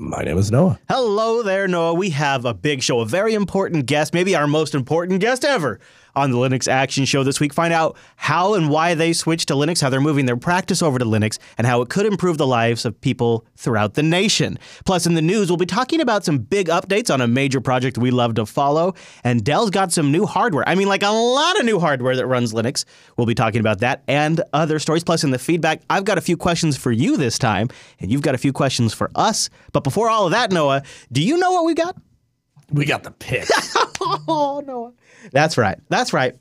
My name is Noah. Hello there, Noah. We have a big show, a very important guest, maybe our most important guest ever on the Linux Action Show this week. Find out how and why they switched to Linux, how they're moving their practice over to Linux, and how it could improve the lives of people throughout the nation. Plus, in the news, we'll be talking about some big updates on a major project we love to follow. And Dell's got some new hardware. I mean, like a lot of new hardware that runs Linux. We'll be talking about that and other stories. Plus, in the feedback, I've got a few questions for you this time, and you've got a few questions for us. But before all of that, Noah, do you know what we got? We got the pick. oh, Noah. That's right. That's right.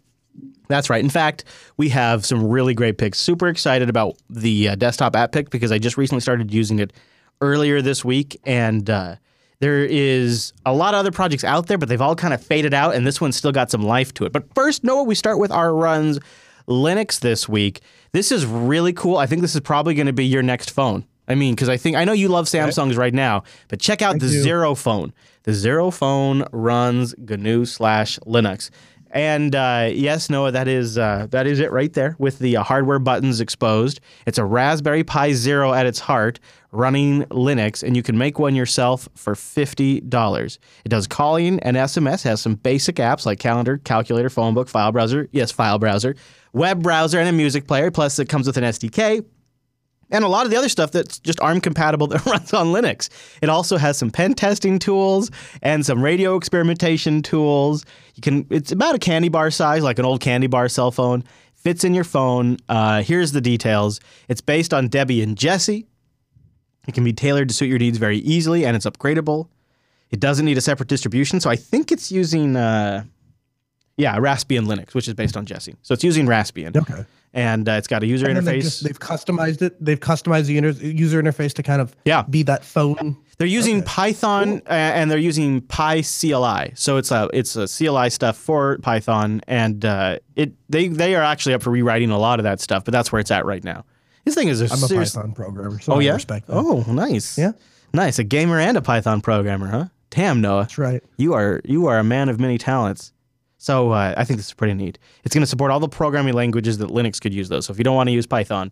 That's right. In fact, we have some really great picks. Super excited about the uh, desktop app pick because I just recently started using it earlier this week, and uh, there is a lot of other projects out there, but they've all kind of faded out, and this one's still got some life to it. But first, Noah, we start with our runs Linux this week. This is really cool. I think this is probably going to be your next phone. I mean, because I think I know you love Samsungs right now, but check out I the do. ZeroPhone. The ZeroPhone runs GNU slash Linux. And uh, yes, Noah, that is uh, that is it right there with the uh, hardware buttons exposed. It's a Raspberry Pi Zero at its heart, running Linux, and you can make one yourself for fifty dollars. It does calling and SMS, has some basic apps like calendar, calculator, phone book, file browser, yes, file browser, web browser, and a music player. Plus, it comes with an SDK and a lot of the other stuff that's just ARM compatible that runs on Linux. It also has some pen testing tools and some radio experimentation tools. You can it's about a candy bar size, like an old candy bar cell phone. Fits in your phone. Uh, here's the details. It's based on Debian Jessie. It can be tailored to suit your needs very easily, and it's upgradable. It doesn't need a separate distribution, so I think it's using, uh, yeah, Raspbian Linux, which is based on Jessie. So it's using Raspbian, Okay. And uh, it's got a user And interface. they've, just, they've customized it. They've customized the inter- user interface to kind of Yeah. be that phone. They're using Okay. Python uh, and they're using PyCLI. So it's a it's a CLI stuff for Python, and uh, it they they are actually up for rewriting a lot of that stuff. But that's where it's at right now. This thing is a I'm a. Python programmer, so oh I yeah. respect that. Oh nice. Yeah. Nice. A gamer and a Python programmer, huh? Damn, Noah. That's right. You are you are a man of many talents. So uh, I think this is pretty neat. It's going to support all the programming languages that Linux could use, though. So if you don't want to use Python,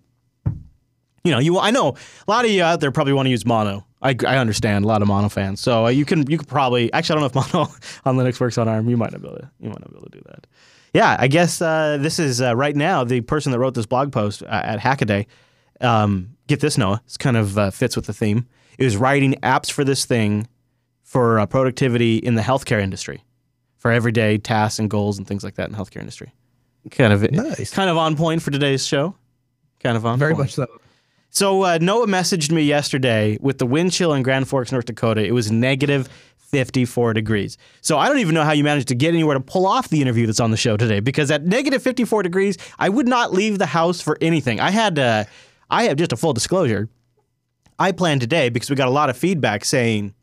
you know, you I know a lot of you out there probably want to use Mono. I, I understand a lot of Mono fans. So uh, you can you could probably actually I don't know if Mono on Linux works on ARM. You might not be able to you might not be able to do that. Yeah, I guess uh, this is uh, right now the person that wrote this blog post uh, at Hackaday. Um, get this, Noah. This kind of uh, fits with the theme. Is writing apps for this thing for productivity in the healthcare industry, for everyday tasks and goals and things like that in the healthcare industry. Kind of Nice. kind of on point for today's show. Kind of on Very point. much so. So uh, Noah messaged me yesterday with the wind chill in Grand Forks, North Dakota. It was negative 54 degrees. So I don't even know how you managed to get anywhere to pull off the interview that's on the show today because at negative 54 degrees, I would not leave the house for anything. I had uh, I have just a full disclosure. I planned today because we got a lot of feedback saying,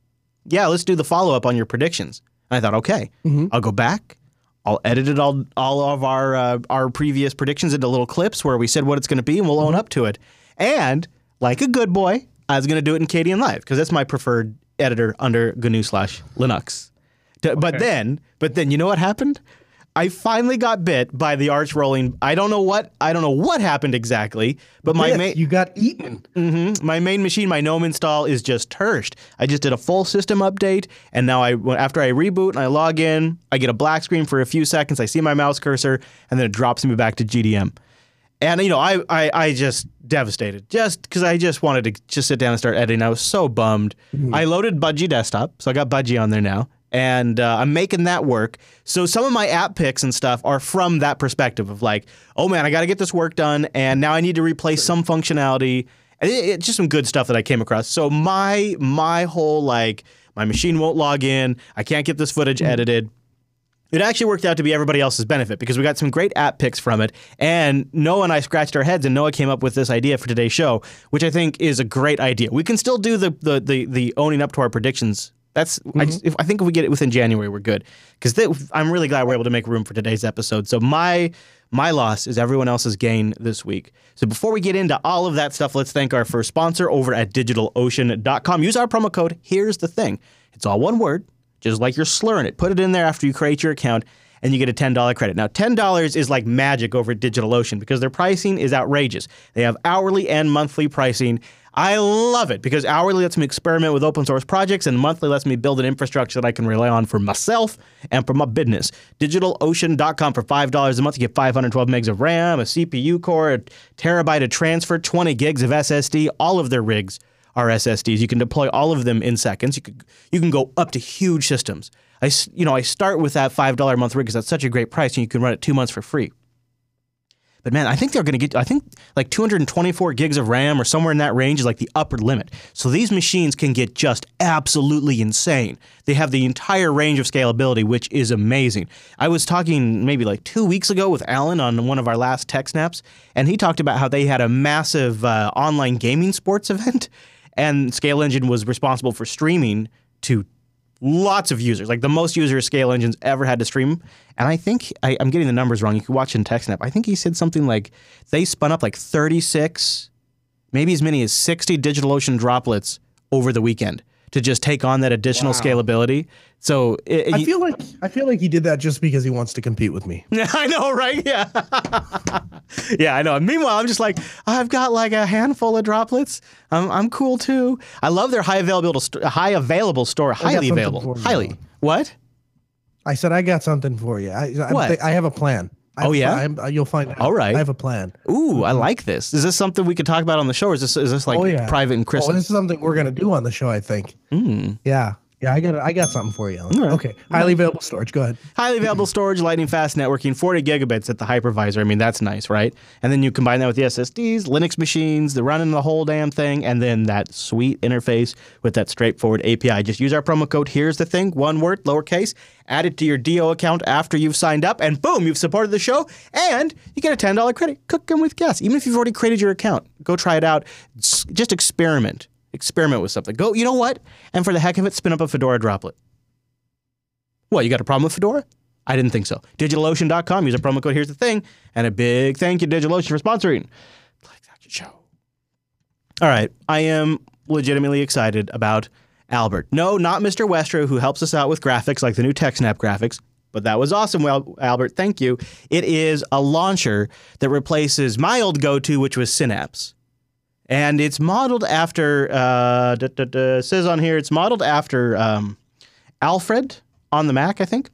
"Yeah, let's do the follow up on your predictions." I thought, "Okay, I'll go back. I'll edit it all all of our uh, our previous predictions into little clips where we said what it's going to be, and we'll own up to it." And like a good boy, I was going to do it in Kdenlive because that's my preferred editor under GNU slash Linux. D- But then, but then, you know what happened? I finally got bit by the arch rolling. I don't know what I don't know what happened exactly, but my main you got eaten. Mhm. my main machine, my GNOME install is just terched. I just did a full system update, and now I after I reboot and I log in, I get a black screen for a few seconds. I see my mouse cursor, and then it drops me back to GDM. And you know, I I, I just devastated, just because I just wanted to just sit down and start editing. I was so bummed. I loaded Budgie Desktop, so I got Budgie on there now, and uh, I'm making that work. So some of my app picks and stuff are from that perspective of like, oh man, I got to get this work done, and now I need to replace some functionality. And it, it's just some good stuff that I came across. So my my whole like my machine won't log in. I can't get this footage edited. It actually worked out to be everybody else's benefit because we got some great app picks from it. And Noah and I scratched our heads, and Noah came up with this idea for today's show, which I think is a great idea. We can still do the the the, the owning up to our predictions That's I, just, mm-hmm. if, I think if we get it within January, we're good. Because I'm really glad we're able to make room for today's episode. So my my loss is everyone else's gain this week. So before we get into all of that stuff, let's thank our first sponsor over at DigitalOcean.com. Use our promo code. Here's the thing: it's all one word, just like you're slurring it. Put it in there after you create your account and you get a $10 credit. Now, $10 is like magic over at DigitalOcean because their pricing is outrageous. They have hourly and monthly pricing. I love it because hourly lets me experiment with open source projects and monthly lets me build an infrastructure that I can rely on for myself and for my business. DigitalOcean.com for $5 a month. You get 512 megs of RAM, a CPU core, a terabyte of transfer, 20 gigs of SSD. All of their rigs are SSDs. You can deploy all of them in seconds. You, could, you can go up to huge systems. I, you know, I start with that $5 a month rig because that's such a great price and you can run it two months for free. But man, I think they're going to get, I think like 224 gigs of RAM or somewhere in that range is like the upper limit. So these machines can get just absolutely insane. They have the entire range of scalability, which is amazing. I was talking maybe like two weeks ago with Alan on one of our last TechSnaps, and he talked about how they had a massive uh, online gaming sports event, and ScaleEngine was responsible for streaming to lots of users, like the most users ScaleEngine's ever had to stream. And I think I, am getting the numbers wrong. You can watch in TechSnap. I think he said something like they spun up like 36, maybe as many as 60 DigitalOcean droplets over the weekend to just take on that additional wow. scalability. So it, I feel like I feel like he did that just because he wants to compete with me. I know, right? Yeah, yeah, I know. meanwhile, I'm just like I've got like a handful of droplets. I'm I'm cool too. I love their high available high available store, highly available, highly. What? I said I got something for you. I, I, what? I have a plan. I, oh yeah, I, you'll find out. All right, I have a plan. Ooh, I like this. Is this something we could talk about on the show, or is this is this like oh, yeah. private and Chris? Oh, this is something we're gonna do on the show. I think. Mm. Yeah. Yeah, I got I got something for you. Right. Okay, highly available storage. Go ahead. Highly available storage, lightning fast networking, 40 gigabits at the hypervisor. I mean, that's nice, right? And then you combine that with the SSDs, Linux machines, the running the whole damn thing, and then that sweet interface with that straightforward API. Just use our promo code. Here's the thing: one word, lowercase. Add it to your DO account after you've signed up, and boom, you've supported the show, and you get a $10 credit. Cooking with gas, even if you've already created your account. Go try it out. Just experiment experiment with something. Go, you know what? And for the heck of it, spin up a Fedora droplet. What, you got a problem with Fedora? I didn't think so. DigitalOcean.com, use a promo code. Here's the thing. And a big thank you, DigitalOcean, for sponsoring. Like that show. All right. I am legitimately excited about Albert. No, not Mr. Westro, who helps us out with graphics like the new TechSnap graphics. But that was awesome, well, Albert. Thank you. It is a launcher that replaces my old go to, which was Synapse and it's modeled after. Uh, da, da, da, says on here it's modeled after um, Alfred on the Mac, I think.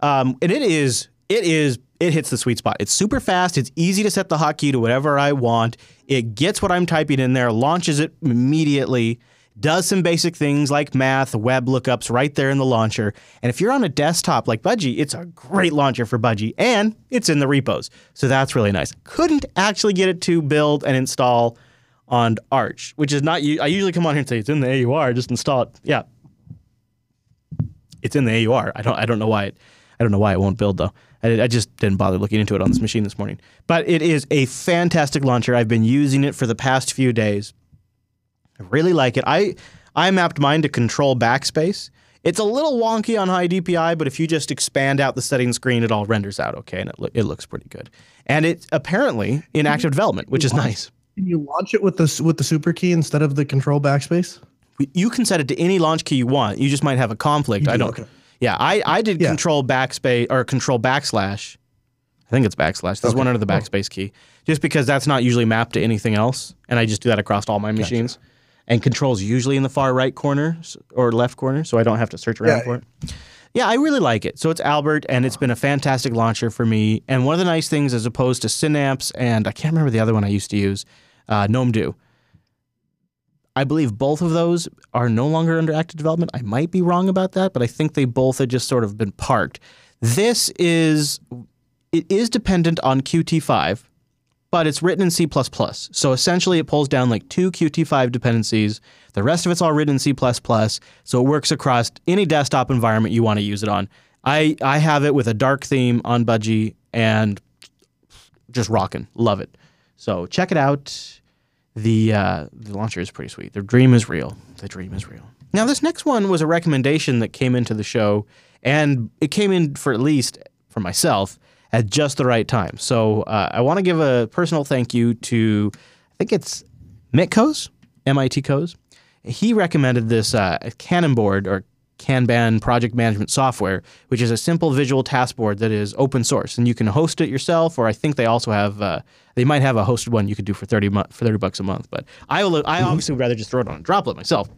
Um, and it is it is it hits the sweet spot. It's super fast. It's easy to set the hotkey to whatever I want. It gets what I'm typing in there, launches it immediately, does some basic things like math, web lookups right there in the launcher. And if you're on a desktop like Budgie, it's a great launcher for Budgie, and it's in the repos. So that's really nice. Couldn't actually get it to build and install on Arch, which is not. I usually come on here and say it's in the AUR. Just install it. Yeah, it's in the AUR. I don't. I don't know why it. I don't know why it won't build though. I, I just didn't bother looking into it on this machine this morning. But it is a fantastic launcher. I've been using it for the past few days. I really like it. I I mapped mine to control backspace. It's a little wonky on high DPI, but if you just expand out the settings screen, it all renders out okay, and it, lo- it looks pretty good. And it's apparently in active development, which is nice. Can you launch it with the with the super key instead of the control backspace? You can set it to any launch key you want. You just might have a conflict. Do, I don't. Okay. Yeah, I, I did yeah. control backspace or control backslash. I think it's backslash. There's okay. one under the oh. backspace key, just because that's not usually mapped to anything else, and I just do that across all my machines. And controls usually in the far right corner or left corner, so I don't have to search around yeah. for it. Yeah, I really like it. So it's Albert, and it's been a fantastic launcher for me. And one of the nice things, as opposed to Synapse, and I can't remember the other one I used to use, uh, GNOME Do. I believe both of those are no longer under active development. I might be wrong about that, but I think they both had just sort of been parked. This is it is dependent on Qt5, but it's written in C++. So essentially it pulls down like two Qt5 dependencies. The rest of it's all written in C++, so it works across any desktop environment you want to use it on. I I have it with a dark theme on Budgie and just rocking. Love it. So check it out. The uh, the launcher is pretty sweet. The dream is real. The dream is real. Now, this next one was a recommendation that came into the show, and it came in for at least for myself at just the right time. So uh, I want to give a personal thank you to, I think it's Mitco's, MIT Co's. He recommended this uh, Kanban board or Kanban project management software, which is a simple visual task board that is open source, and you can host it yourself. Or I think they also have, uh, they might have a hosted one you could do for thirty mo- for thirty bucks a month. But I will, I obviously would rather just throw it on a droplet myself.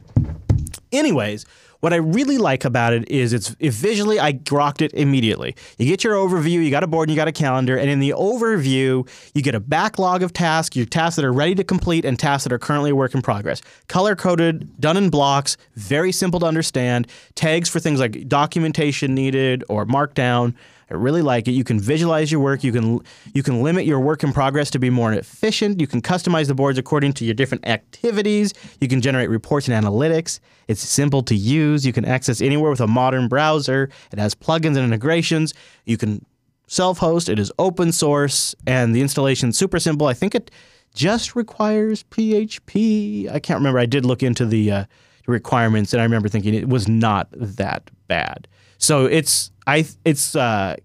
Anyways, what I really like about it is it's visually I rocked it immediately. You get your overview, you got a board, and you got a calendar, and in the overview, you get a backlog of tasks, your tasks that are ready to complete and tasks that are currently a work in progress. Color coded, done in blocks, very simple to understand, tags for things like documentation needed or markdown. I really like it. You can visualize your work. You can you can limit your work in progress to be more efficient. You can customize the boards according to your different activities. You can generate reports and analytics. It's simple to use. You can access anywhere with a modern browser. It has plugins and integrations. You can self-host. It is open source and the installation is super simple. I think it just requires PHP. I can't remember. I did look into the uh, requirements and I remember thinking it was not that bad. So it's I it's uh,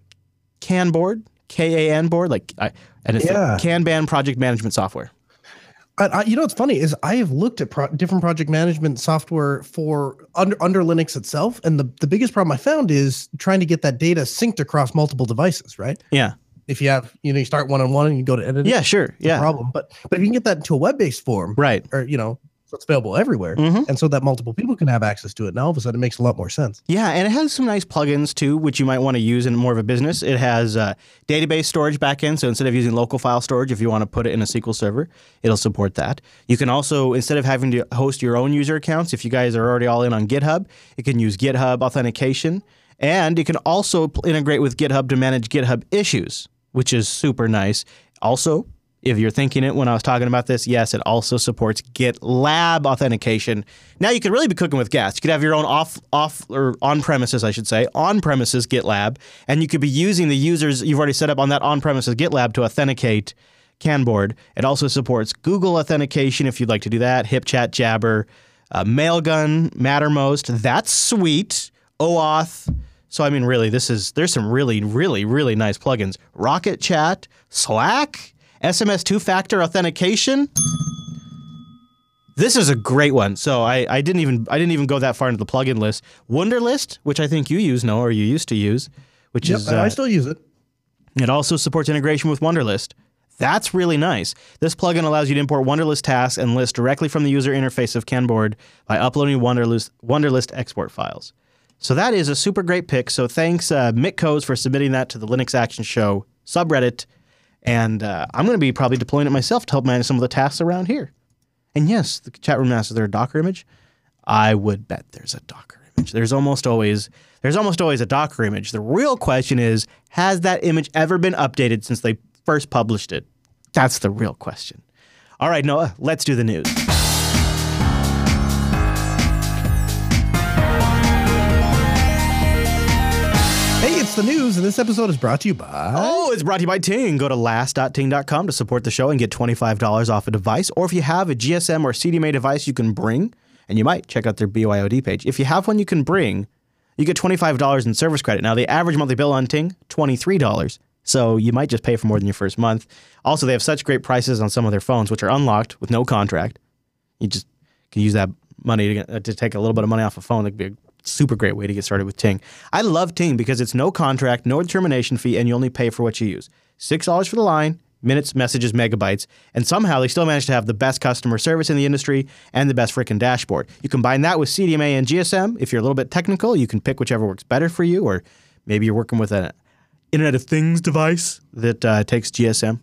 Kanboard, K A N board, like I, and it's Yeah. Kanban project management software. I, I, you know what's funny is I have looked at pro- different project management software for under under Linux itself, and the the biggest problem I found is trying to get that data synced across multiple devices. Right? Yeah, If you have you know you start one on one and you go to edit, yeah, sure, yeah, problem. But but if you can get that into a web based form, right. or you know it's available everywhere, Mhm. and so that multiple people can have access to it. Now all of a sudden it makes a lot more sense. Yeah, and it has some nice plugins too, which you might want to use in more of a business. It has uh, database storage backend, so instead of using local file storage, if you want to put it in a SQL server, it'll support that. You can also, instead of having to host your own user accounts, if you guys are already all in on GitHub, it can use GitHub authentication, and it can also integrate with GitHub to manage GitHub issues, which is super nice. Also, if you're thinking it when I was talking about this, yes, it also supports GitLab authentication. Now you could really be cooking with gas. You could have your own off off or on premises, I should say, on premises GitLab, and you could be using the users you've already set up on that on premises GitLab to authenticate Kanboard. It also supports Google authentication if you'd like to do that, HipChat, Jabber, uh, Mailgun, Mattermost. That's sweet. OAuth. So I mean, really, this is there's some really, really, really nice plugins. Rocket Chat, Slack, SMS two-factor authentication. This is a great one. So I, I didn't even I didn't even go that far into the plugin list. Wunderlist, which I think you use, now or you used to use, which Yep, is uh, I still use it. it also supports integration with Wunderlist. That's really nice. This plugin allows you to import Wunderlist tasks and lists directly from the user interface of Kanboard by uploading Wunderlist, Wunderlist export files. So that is a super great pick. So thanks, uh, Mitco's, for submitting that to the Linux Action Show subreddit. And uh, I'm going to be probably deploying it myself to help manage some of the tasks around here. And yes, the chat room asks, is there a Docker image? I would bet there's a Docker image. There's almost always there's almost always a Docker image. The real question is, has that image ever been updated since they first published it? That's the real question. All right, Noah, let's do the news. The news, and this episode is brought to you by. Oh, it's brought to you by Ting. Go to last.ting.com to support the show and get $25 off a device. Or if you have a GSM or CDMA device you can bring, and you might check out their BYOD page. If you have one you can bring, you get $25 in service credit. Now, the average monthly bill on Ting, $23. So you might just pay for more than your first month. Also, they have such great prices on some of their phones, which are unlocked with no contract. You just can use that money to, to take a little bit of money off a phone. That'd be a super great way to get started with Ting. I love Ting because it's no contract, no termination fee, and you only pay for what you use. Six dollars for the line, minutes, messages, megabytes, and somehow they still manage to have the best customer service in the industry and the best freaking dashboard. You combine that with CDMA and GSM. If you're a little bit technical, you can pick whichever works better for you, or maybe you're working with an Internet of Things device that uh, takes GSM.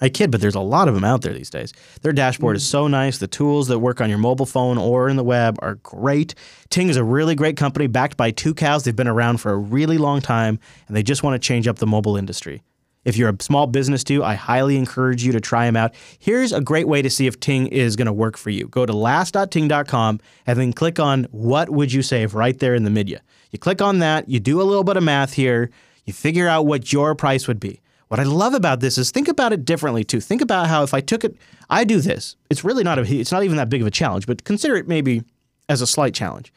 I kid, but there's a lot of them out there these days. Their dashboard is hmm. so nice. The tools that work on your mobile phone or in the web are great. Ting is a really great company backed by Tucows. They've been around for a really long time and they just want to change up the mobile industry. If you're a small business too, I highly encourage you to try them out. Here's a great way to see if Ting is going to work for you. Go to last.ting.com and then click on what would you save right there in the menu. You click on that, you do a little bit of math here, you figure out what your price would be. What I love about this is think about it differently too. Think about how if I took it, I do this. It's really not a, it's not even that big of a challenge, but consider it maybe as a slight challenge.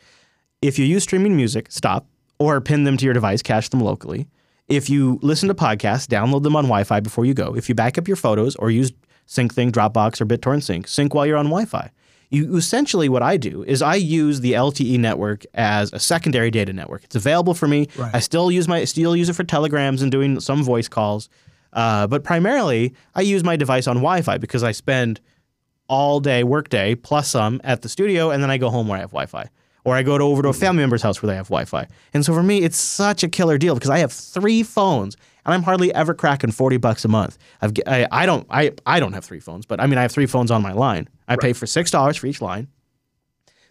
If you use streaming music, stop or pin them to your device, cache them locally. If you listen to podcasts, download them on Wi Fi before you go. If you back up your photos or use SyncThing, Dropbox, or BitTorrent Sync, sync while you're on Wi Fi. You essentially what I do is I use the LTE network as a secondary data network. It's available for me. Right. I still use my still use it for telegrams and doing some voice calls, uh, but primarily I use my device on Wi-Fi because I spend all day workday plus some at the studio, and then I go home where I have Wi-Fi. Or I go to, over to a family member's house where they have Wi-Fi. And so for me, it's such a killer deal because I have three phones and I'm hardly ever cracking forty bucks a month. I've, I, I don't I, I don't have three phones, but I mean I have three phones on my line. I pay for six dollars for each line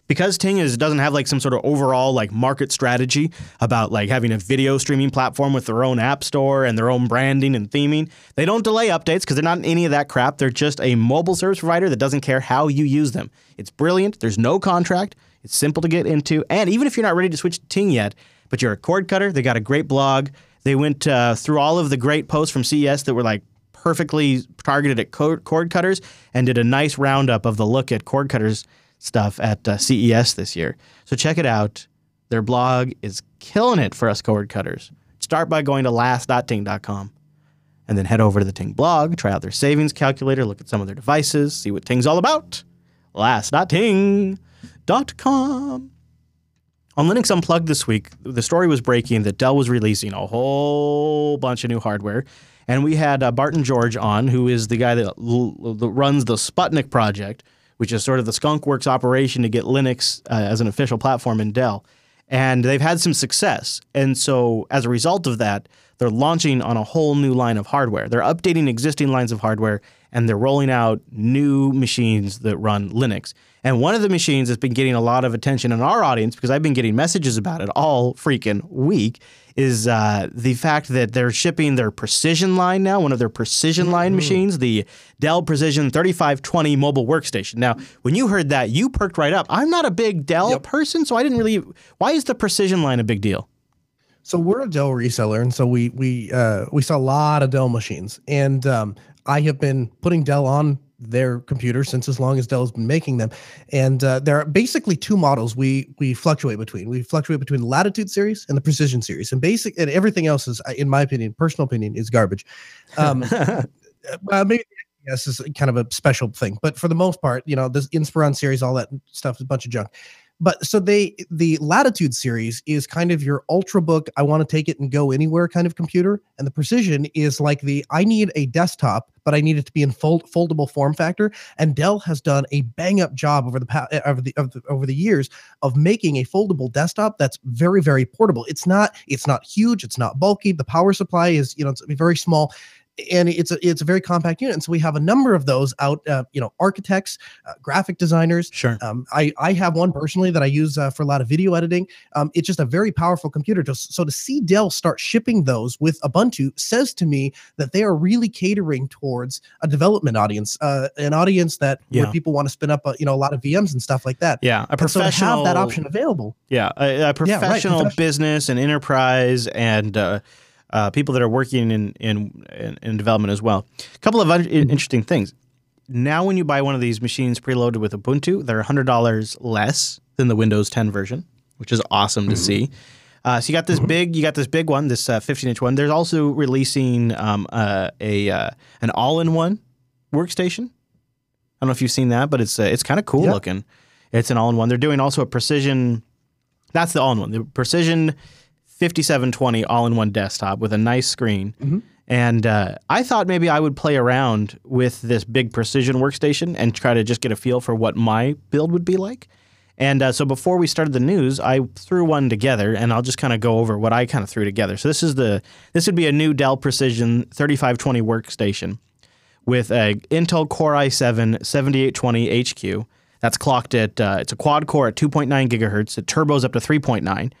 because Ting is doesn't have like some sort of overall like market strategy about like having a video streaming platform with their own app store and their own branding and theming. They don't delay updates because they're not any of that crap. They're just a mobile service provider that doesn't care how you use them. It's brilliant. There's no contract. It's simple to get into, and even if you're not ready to switch to Ting yet, but you're a cord cutter, they got a great blog. They went uh, through all of the great posts from CES that were like perfectly targeted at cord, cutters and did a nice roundup of the look at cord cutters stuff at uh, CES this year. So check it out. Their blog is killing it for us cord cutters. Start by going to last.ting.com and then head over to the Ting blog, try out their savings calculator, look at some of their devices, see what Ting's all about. Last.ting.com. On Linux Unplugged this week, the story was breaking that Dell was releasing a whole bunch of new hardware. And we had uh, Barton George on, who is the guy that, runs the Sputnik project, which is sort of the skunkworks operation to get Linux uh, as an official platform in Dell. And they've had some success. And so, as a result of that, they're launching on a whole new line of hardware. They're updating existing lines of hardware and they're rolling out new machines that run Linux. And one of the machines that's been getting a lot of attention in our audience, because I've been getting messages about it all freaking week, is uh, the fact that they're shipping their Precision line now, one of their Precision line machines, the Dell Precision 3520 mobile workstation. Now, when you heard that, you perked right up. I'm not a big Dell person, so I didn't really. Why is the Precision line a big deal? So we're a Dell reseller, and so we we uh, we sell a lot of Dell machines, and um, I have been putting Dell on their computer since as long as Dell has been making them, and uh, there are basically two models we we fluctuate between. We fluctuate between the Latitude series and the Precision series, and basic and everything else is, in my opinion, personal opinion, is garbage. Um, uh, maybe yes is kind of a special thing, but for the most part, you know, this Inspiron series, all that stuff is a bunch of junk but so they the latitude series is kind of your ultrabook i want to take it and go anywhere kind of computer. And the precision is like the i need a desktop but i need it to be in fold, foldable form factor. And dell has done a bang up job over the past eh, over the, of the over the years of making a foldable desktop that's very very portable. It's not it's not huge it's not bulky. The power supply is you know it's very small and it's a it's a very compact unit. And so we have a number of those out. Uh, you know, architects, uh, graphic designers. Sure. Um, I I have one personally that I use uh, for a lot of video editing. Um, it's just a very powerful computer. Just so to see Dell start shipping those with Ubuntu says to me that they are really catering towards a development audience, uh, an audience that Yeah. where people want to spin up a, you know a lot of VMs and stuff like that. Yeah, a And so to professional have that option available. Yeah, a, a professional profession- business and enterprise and uh, uh, people that are working in, in in development as well. A couple of Mm-hmm. interesting things. Now, when you buy one of these machines preloaded with Ubuntu, they're hundred dollars less than the Windows 10 version, which is awesome Mm-hmm. to see. Uh, so you got this big, you got this big one, this uh, 15 inch one. There's also releasing um, uh, a uh, an all in one workstation. I don't know if you've seen that, but it's uh, it's kind of cool Yeah. looking. It's an all in one. They're doing also a precision. That's the all in one. The precision 5720 all in one desktop with a nice screen. Mm-hmm. And uh, I thought maybe I would play around with this big precision workstation and try to just get a feel for what my build would be like. And uh, so before we started the news, I threw one together, and I'll just kind of go over what I kind of threw together. So this is the this would be a new Dell Precision 3520 workstation with a Intel Core i7 7820 HQ. That's clocked at uh, it's a quad core at 2.9 gigahertz. It turbos up to 3.9,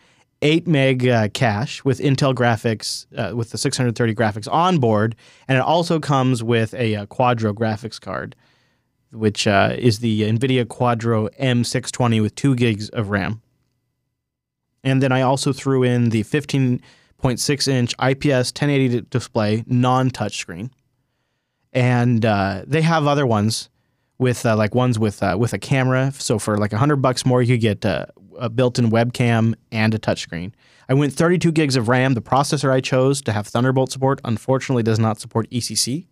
8 meg uh, cache with Intel graphics uh, with the 630 graphics on board, and it also comes with a, uh Quadro graphics card, which uh, is the NVIDIA Quadro M620 with two gigs of RAM. And then I also threw in the 15.6 inch IPS 1080 display, non touchscreen and uh, they have other ones with uh, like ones with with a camera. So for like a hundred bucks more, you could get a built-in webcam and a touchscreen. I went 32 gigs of RAM. The processor I chose to have Thunderbolt support unfortunately does not support ECC.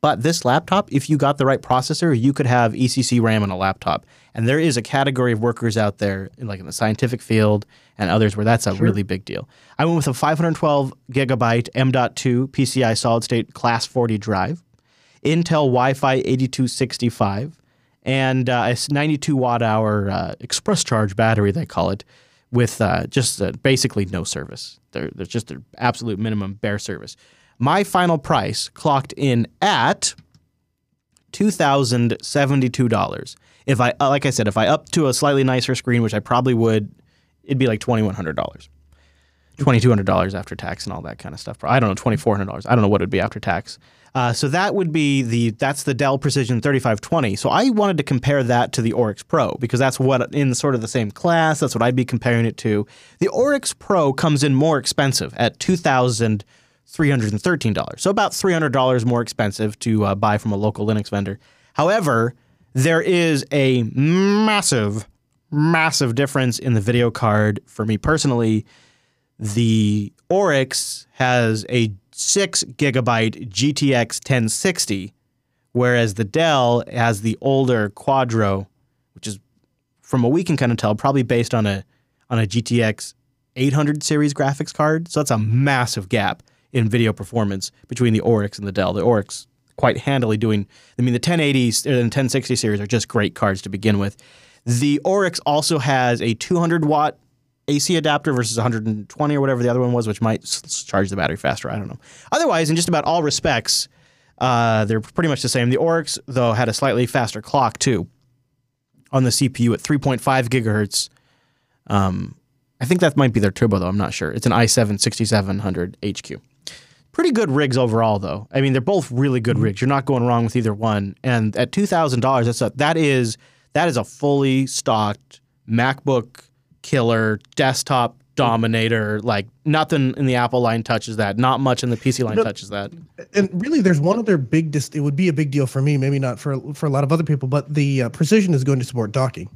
But this laptop, if you got the right processor, you could have ECC RAM on a laptop. And there is a category of workers out there, like in the scientific field and others, where that's a sure. really big deal. I went with a 512 gigabyte M.2 PCI solid state class 40 drive, Intel Wi Fi 8265, and uh, a 92 watt hour uh, express charge battery, they call it, with uh, just uh, basically no service. There, there's just an absolute minimum bare service. My final price clocked in at $2,072. If I, uh, like I said, if I up to a slightly nicer screen, which I probably would, it'd be like $2,100. $2,200 after tax and all that kind of stuff. I don't know, $2,400. I don't know what it would be after tax. Uh, so that would be the that's the Dell Precision 3520. So I wanted to compare that to the Oryx Pro because that's what in sort of the same class. That's what I'd be comparing it to. The Oryx Pro comes in more expensive at two thousand three hundred and thirteen dollars. So about three hundred dollars more expensive to uh, buy from a local Linux vendor. However, there is a massive, massive difference in the video card for me personally. The Oryx has a six gigabyte GTX 1060, whereas the Dell has the older Quadro, which is from what we can kind of tell, probably based on a on a GTX 800 series graphics card. So that's a massive gap in video performance between the Oryx and the Dell. The Oryx quite handily doing. I mean, the 1080s and 1060 series are just great cards to begin with. The Oryx also has a 200 watt AC adapter versus 120 or whatever the other one was, which might charge the battery faster. I don't know. Otherwise, in just about all respects, uh, they're pretty much the same. The Oryx, though, had a slightly faster clock too on the CPU at 3.5 gigahertz. Um, I think that might be their turbo, though. I'm not sure. It's an i7 6700 HQ. Pretty good rigs overall, though. I mean, they're both really good mm-hmm. rigs. You're not going wrong with either one. And at two thousand dollars, that's a, that is that is a fully stocked MacBook killer desktop dominator. Like nothing in the Apple line touches that. Not much in the PC line touches that. And really, there's one other big. Dis- it would be a big deal for me, maybe not for for a lot of other people, but the uh, Precision is going to support docking.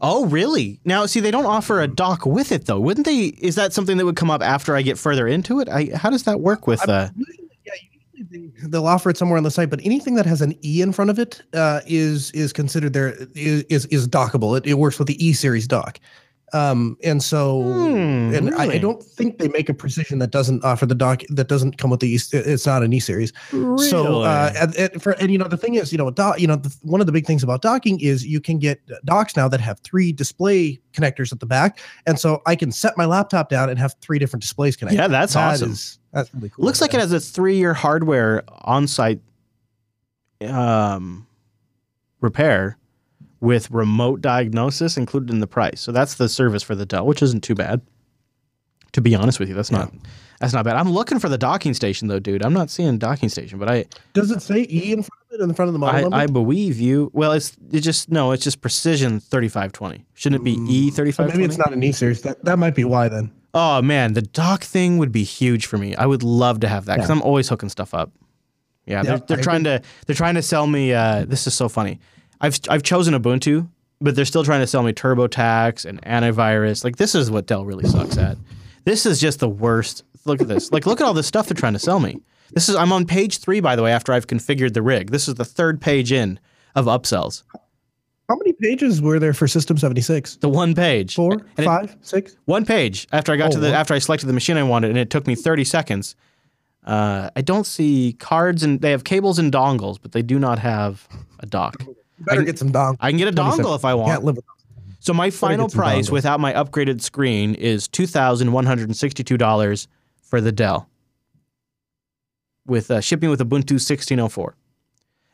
Oh, really? Now, see, they don't offer a dock with it, though. Wouldn't they? Is that something that would come up after I get further into it? I, how does that work with? Uh, they'll offer it somewhere on the site, but anything that has an E in front of it uh, is is considered there is is, is dockable. It, it works with the E series dock. Um, and so, hmm, and really? I, I, don't think they make a precision that doesn't offer the dock that doesn't come with the it's not an E series. Really? So, uh, and, and, for and you know the thing is, you know, dock, you know, the, one of the big things about docking is you can get docks now that have three display connectors at the back, and so I can set my laptop down and have three different displays connected. Yeah, that's that awesome. Is, that's really cool. Looks like it has a three-year hardware on-site um, repair with remote diagnosis included in the price. So that's the service for the Dell, which isn't too bad. To be honest with you, that's yeah. not that's not bad. I'm looking for the docking station though, dude. I'm not seeing docking station, but I does it say E in front of it in front of the model I, number? I believe you. Well, it's it just no, it's just precision 3520. Shouldn't it be E 3520? maybe it's not an E series. That that might be why then. Oh man, the dock thing would be huge for me. I would love to have that because yeah. I'm always hooking stuff up. Yeah, they're, they're trying to they're trying to sell me. Uh, this is so funny. I've I've chosen Ubuntu, but they're still trying to sell me TurboTax and antivirus. Like this is what Dell really sucks at. This is just the worst. Look at this. Like look at all this stuff they're trying to sell me. This is I'm on page three by the way after I've configured the rig. This is the third page in of upsells. How many pages were there for System 76? The one page. Four, and five, it, six? One page after I got oh, to the after I selected the machine I wanted, and it took me 30 seconds. Uh, I don't see cards and they have cables and dongles, but they do not have a dock. Better get some dongle. I can get a dongle if I want. Can't live with so my final price without my upgraded screen is two thousand one hundred and sixty-two dollars for the Dell, with uh, shipping with Ubuntu sixteen oh four,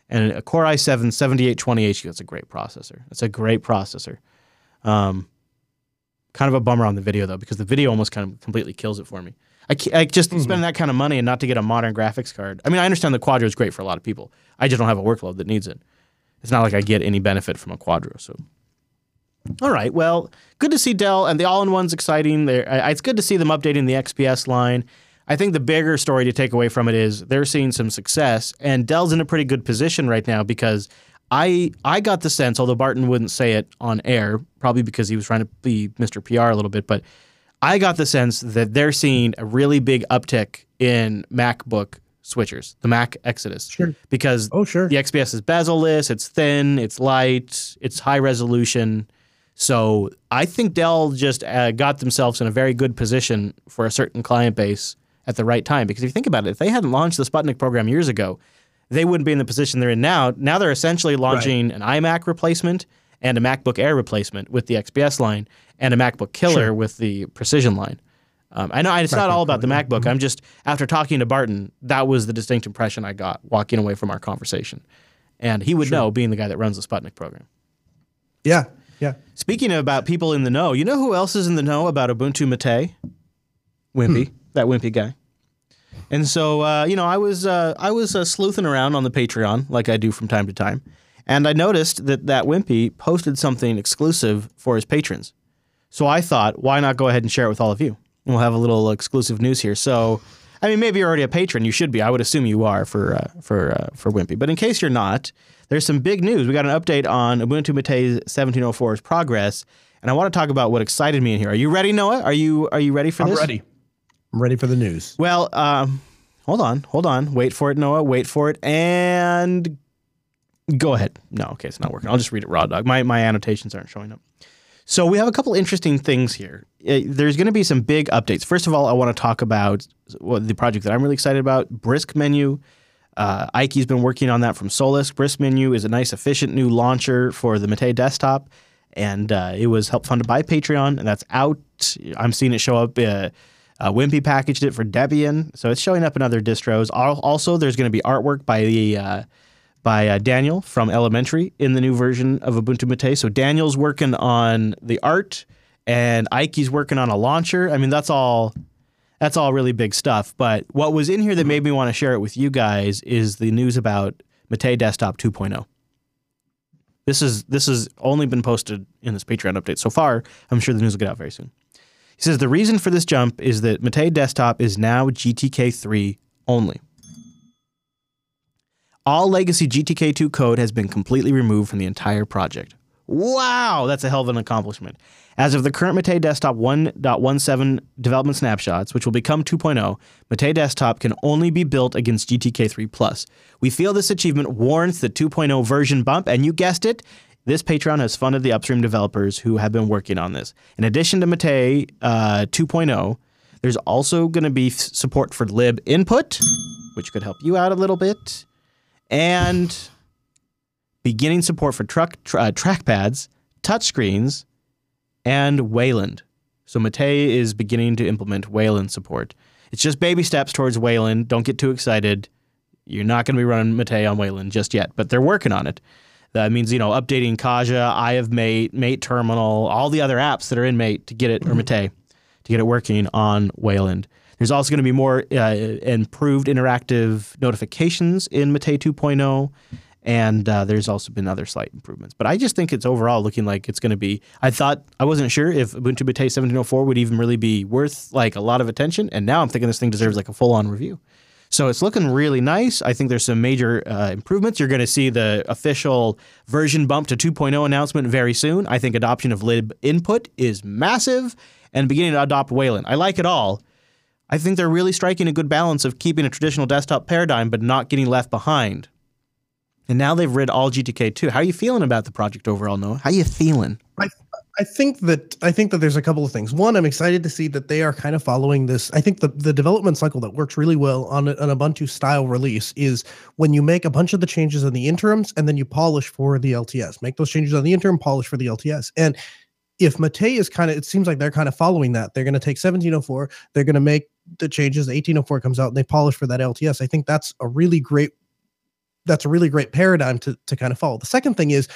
and a Core i7 7820H. That's a great processor. That's a great processor. Um, kind of a bummer on the video though, because the video almost kind of completely kills it for me. I, I just mm-hmm. spend that kind of money and not to get a modern graphics card. I mean, I understand the Quadro is great for a lot of people. I just don't have a workload that needs it it's not like I get any benefit from a Quadro. So, all right, well, good to see Dell and the all-in-one's exciting. It's good to see them updating the XPS line. I think the bigger story to take away from it is they're seeing some success, and Dell's in a pretty good position right now because I I got the sense, although Barton wouldn't say it on air, probably because he was trying to be Mr. PR a little bit, but I got the sense that they're seeing a really big uptick in MacBook switchers, the Mac Exodus, Sure. because Oh, sure. the XPS is bezel-less, it's thin, it's light, it's high resolution. So I think Dell just uh, got themselves in a very good position for a certain client base at the right time. Because if you think about it, if they hadn't launched the Sputnik program years ago, they wouldn't be in the position they're in now. Now they're essentially launching an iMac replacement and a MacBook Air replacement with the XPS line and a MacBook Killer Sure. with the Precision line. Um, I know it's not all about the. MacBook. I'm just after talking to Barton, that was the distinct impression I got walking away from our conversation, and he would know, being the guy that runs the Sputnik program. Yeah. Yeah. Speaking about people in the know, you know who else is in the know about Ubuntu Mate? Wimpy, that Wimpy guy. And so, uh, you know, I was uh, I was uh, sleuthing around on the Patreon like I do from time to time, and I noticed that that Wimpy posted something exclusive for his patrons. So I thought, why not go ahead and share it with all of you? And we'll have a little exclusive news here. So, I mean, maybe you're already a patron. You should be. I would assume you are for uh, for uh, for Wimpy. But in case you're not, there's some big news. We got an update on Ubuntu Mate 1704's progress, and I want to talk about what excited me in here. Are you ready, Noah? Are you are you ready for I'm this? ready. I'm ready for the news. Well, um, hold on, hold on. Wait for it, Noah. Wait for it, and go ahead. No, okay, it's not working. I'll just read it raw dog. My my annotations aren't showing up. So we have a couple interesting things here. Uh, There's going to be some big updates. First of all, I want to talk about the project that I'm really excited about, Brisk Menu. Uh, Ike's been working on that from Solus. Brisk Menu is a nice, efficient new launcher for the Mate desktop, and uh, it was helped funded by Patreon, and that's out. I'm seeing it show up. Uh, uh, Wimpy packaged it for Debian, so it's showing up in other distros. Also, there's going to be artwork by the uh, by uh, Daniel from Elementary in the new version of Ubuntu Mate. So Daniel's working on the art, and Ike's working on a launcher. I mean, that's all. That's all really big stuff. But what was in here that made me want to share it with you guys is the news about Mate Desktop 2.0. This is this has only been posted in this Patreon update so far. I'm sure the news will get out very soon. He says the reason for this jump is that Mate Desktop is now GTK3 only. All legacy GTK2 code has been completely removed from the entire project. Wow, that's a hell of an accomplishment. As of the current Mate Desktop 1.17 development snapshots, which will become 2.0, Mate Desktop can only be built against GTK3 Plus. We feel this achievement warrants the 2.0 version bump, and you guessed it, this Patreon has funded the upstream developers who have been working on this. In addition to Mate uh, 2.0, there's also going to be support for lib input, which could help you out a little bit, and beginning support for truck tr- uh, trackpads, touchscreens, and Wayland. So Mate is beginning to implement Wayland support. It's just baby steps towards Wayland. Don't get too excited. You're not going to be running Mate on Wayland just yet, but they're working on it. That means you know updating Caja, Eye of Mate, Mate Terminal, all the other apps that are in Mate to get it or Mate to get it working on Wayland. There's also going to be more uh, improved interactive notifications in Mate 2.0, and uh, there's also been other slight improvements. But I just think it's overall looking like it's going to be. I thought I wasn't sure if Ubuntu Mate 1704 would even really be worth like a lot of attention, and now I'm thinking this thing deserves like a full-on review. So it's looking really nice. I think there's some major uh, improvements. You're going to see the official version bump to 2.0 announcement very soon. I think adoption of lib input is massive and beginning to adopt Wayland. I like it all. I think they're really striking a good balance of keeping a traditional desktop paradigm but not getting left behind. And now they've rid all GTK2. How are you feeling about the project overall, Noah? How are you feeling? I I think that I think that there's a couple of things. One, I'm excited to see that they are kind of following this. I think the, the development cycle that works really well on an Ubuntu style release is when you make a bunch of the changes in the interims and then you polish for the LTS. Make those changes on the interim, polish for the LTS. And if Mate is kind of, it seems like they're kind of following that. They're going to take 1704, they're going to make the changes. 1804 comes out and they polish for that LTS. I think that's a really great, that's a really great paradigm to to kind of follow. The second thing is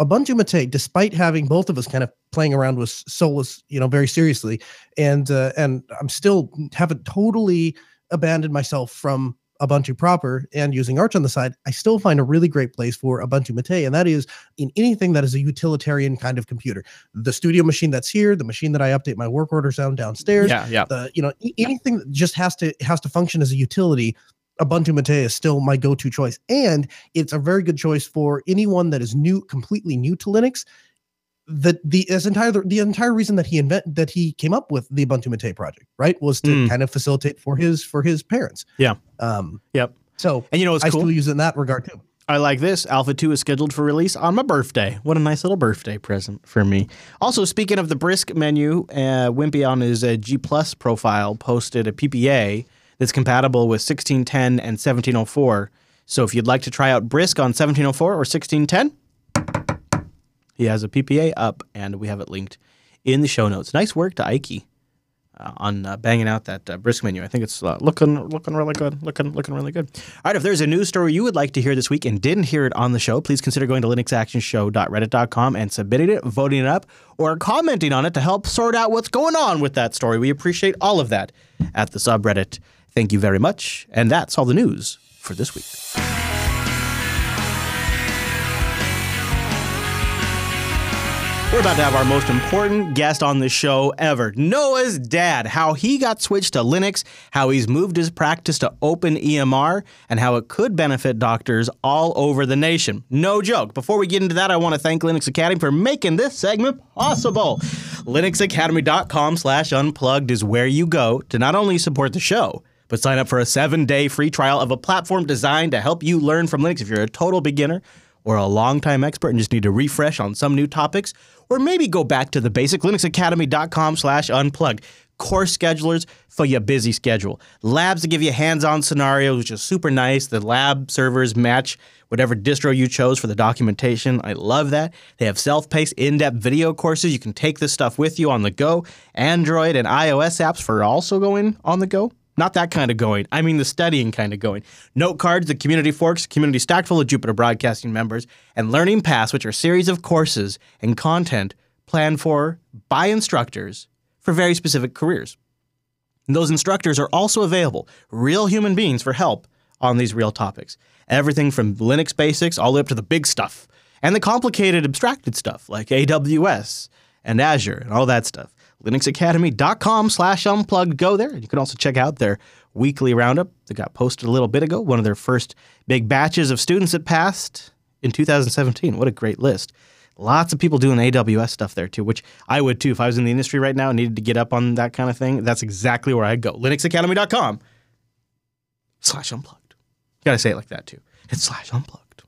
Ubuntu Mate, despite having both of us kind of playing around with Solus, you know, very seriously, and uh, and I'm still haven't totally abandoned myself from Ubuntu proper and using Arch on the side, I still find a really great place for Ubuntu Mate, and that is in anything that is a utilitarian kind of computer. The studio machine that's here, the machine that I update my work orders on downstairs, Yeah, yeah. the you know anything that just has to has to function as a utility Ubuntu Mate is still my go-to choice, and it's a very good choice for anyone that is new, completely new to Linux. The the as entire the entire reason that he invent that he came up with the Ubuntu Mate project, right, was to Mm. kind of facilitate for his for his parents. Yeah. Um. Yep. So And you know what's I cool? still use it in that regard too. I like this. Alpha 2 is scheduled for release on my birthday. What a nice little birthday present for me. Also, speaking of the Brisk menu, uh, Wimpy on his uh, G Plus profile posted a PPA that's compatible with 1610 and 1704. So if you'd like to try out Brisk on 1704 or 1610, he has a PPA up and we have it linked in the show notes. Nice work to Ike. Uh, on uh, banging out that uh, brisk menu. I think it's uh, looking looking really good. Looking looking really good. All right, if there's a news story you would like to hear this week and didn't hear it on the show, please consider going to linuxactionshow.reddit.com and submitting it, voting it up, or commenting on it to help sort out what's going on with that story. We appreciate all of that at the subreddit. Thank you very much. And that's all the news for this week. We're about to have our most important guest on the show ever Noah's dad. How he got switched to Linux, how he's moved his practice to open EMR, and how it could benefit doctors all over the nation. No joke. Before we get into that, I want to thank Linux Academy for making this segment possible. LinuxAcademy.com slash unplugged is where you go to not only support the show, but sign up for a seven day free trial of a platform designed to help you learn from Linux if you're a total beginner or a longtime expert and just need to refresh on some new topics, or maybe go back to the basic linuxacademy.com slash unplugged. Course schedulers for your busy schedule. Labs to give you hands-on scenarios, which is super nice. The lab servers match whatever distro you chose for the documentation. I love that. They have self-paced, in-depth video courses. You can take this stuff with you on the go. Android and iOS apps for also going on the go. Not that kind of going. I mean the studying kind of going. Note cards, the community forks, community stacked full of Jupiter Broadcasting members, and Learning Pass, which are series of courses and content planned for by instructors for very specific careers. And those instructors are also available, real human beings for help on these real topics. Everything from Linux basics all the way up to the big stuff and the complicated abstracted stuff like AWS and Azure and all that stuff linuxacademy.com slash unplugged. Go there. And you can also check out their weekly roundup that got posted a little bit ago one of their first big batches of students that passed in 2017 what a great list. Lots of people doing aws stuff there too which i would too if i was in the industry right now and needed to get up on that kind of thing. That's exactly where i'd go. Linuxacademy.com slash unplugged. You gotta say it like that too. It's slash unplugged.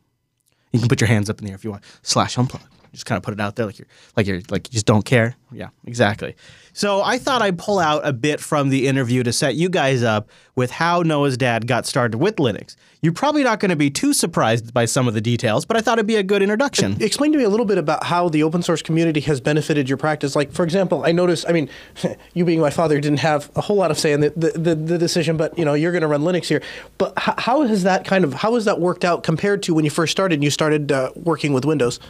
You can put your hands up in the air if you want. Slash unplugged just kind of put it out there like you're like you're like you just don't care. Yeah, exactly. So I thought I'd pull out a bit from the interview to set you guys up with how Noah's dad got started with Linux. You're probably not going to be too surprised by some of the details, but I thought it'd be a good introduction. Explain to me a little bit about how the open source community has benefited your practice. Like, for example, I noticed, I mean, you being my father didn't have a whole lot of say in the, the, the, the decision, but, you know, you're going to run Linux here. But h- how has that kind of, how has that worked out compared to when you first started and you started uh, working with Windows?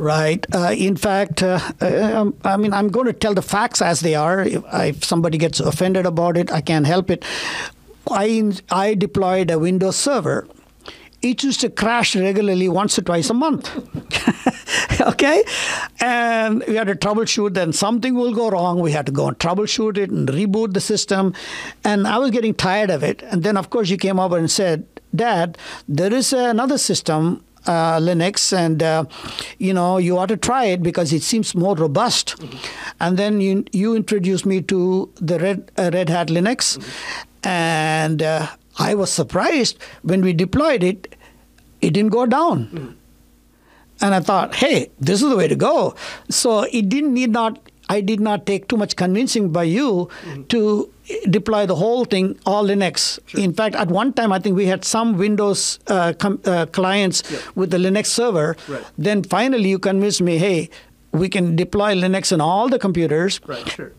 Right. Uh, in fact, uh, um, I mean, I'm going to tell the facts as they are. If, if somebody gets offended about it, I can't help it. I, I deployed a Windows server. It used to crash regularly once or twice a month. okay? And we had to troubleshoot, then something will go wrong. We had to go and troubleshoot it and reboot the system. And I was getting tired of it. And then, of course, you came over and said, Dad, there is another system uh, Linux, and uh, you know you ought to try it because it seems more robust. Mm-hmm. And then you you introduced me to the Red uh, Red Hat Linux, mm-hmm. and uh, I was surprised when we deployed it, it didn't go down. Mm-hmm. And I thought, hey, this is the way to go. So it didn't need not. I did not take too much convincing by you to deploy the whole thing all Linux. Sure. In fact, at one time, I think we had some Windows uh, com- uh, clients Yeah. with the Linux server. Right. Then finally, you convinced me, hey, we can deploy Linux on all the computers. Right, sure.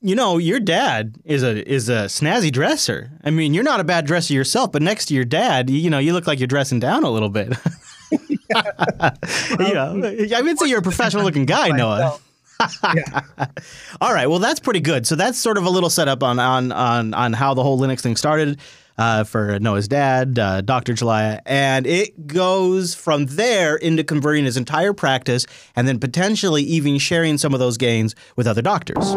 You know, your dad is a is a snazzy dresser. I mean, you're not a bad dresser yourself, but next to your dad, you, you know, you look like you're dressing down a little bit. you know, I would say you're a professional looking guy, Noah. Yeah. All right, well that's pretty good. So that's sort of a little setup on on on on how the whole Linux thing started uh, for Noah's dad, uh, Dr. Chelliah, and it goes from there into converting his entire practice, and then potentially even sharing some of those gains with other doctors.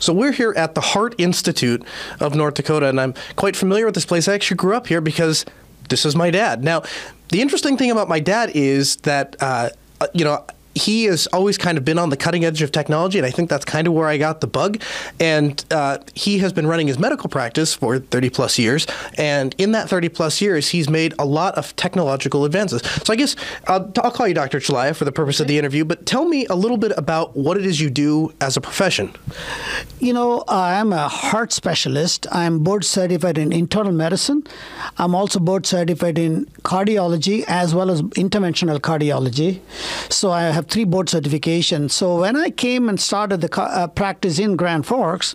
So we're here at the Heart Institute of North Dakota, and I'm quite familiar with this place. I actually grew up here because this is my dad. Now, the interesting thing about my dad is that, uh, you know, he has always kind of been on the cutting edge of technology, and I think that's kind of where I got the bug. And uh, he has been running his medical practice for 30 plus years, and in that 30 plus years, he's made a lot of technological advances. So I guess uh, I'll call you Dr. Chelliah for the purpose of the interview, but tell me a little bit about what it is you do as a profession. You know, I'm a heart specialist. I'm board certified in internal medicine. I'm also board certified in cardiology as well as interventional cardiology. So I have three board certifications. So when I came and started the uh, practice in Grand Forks,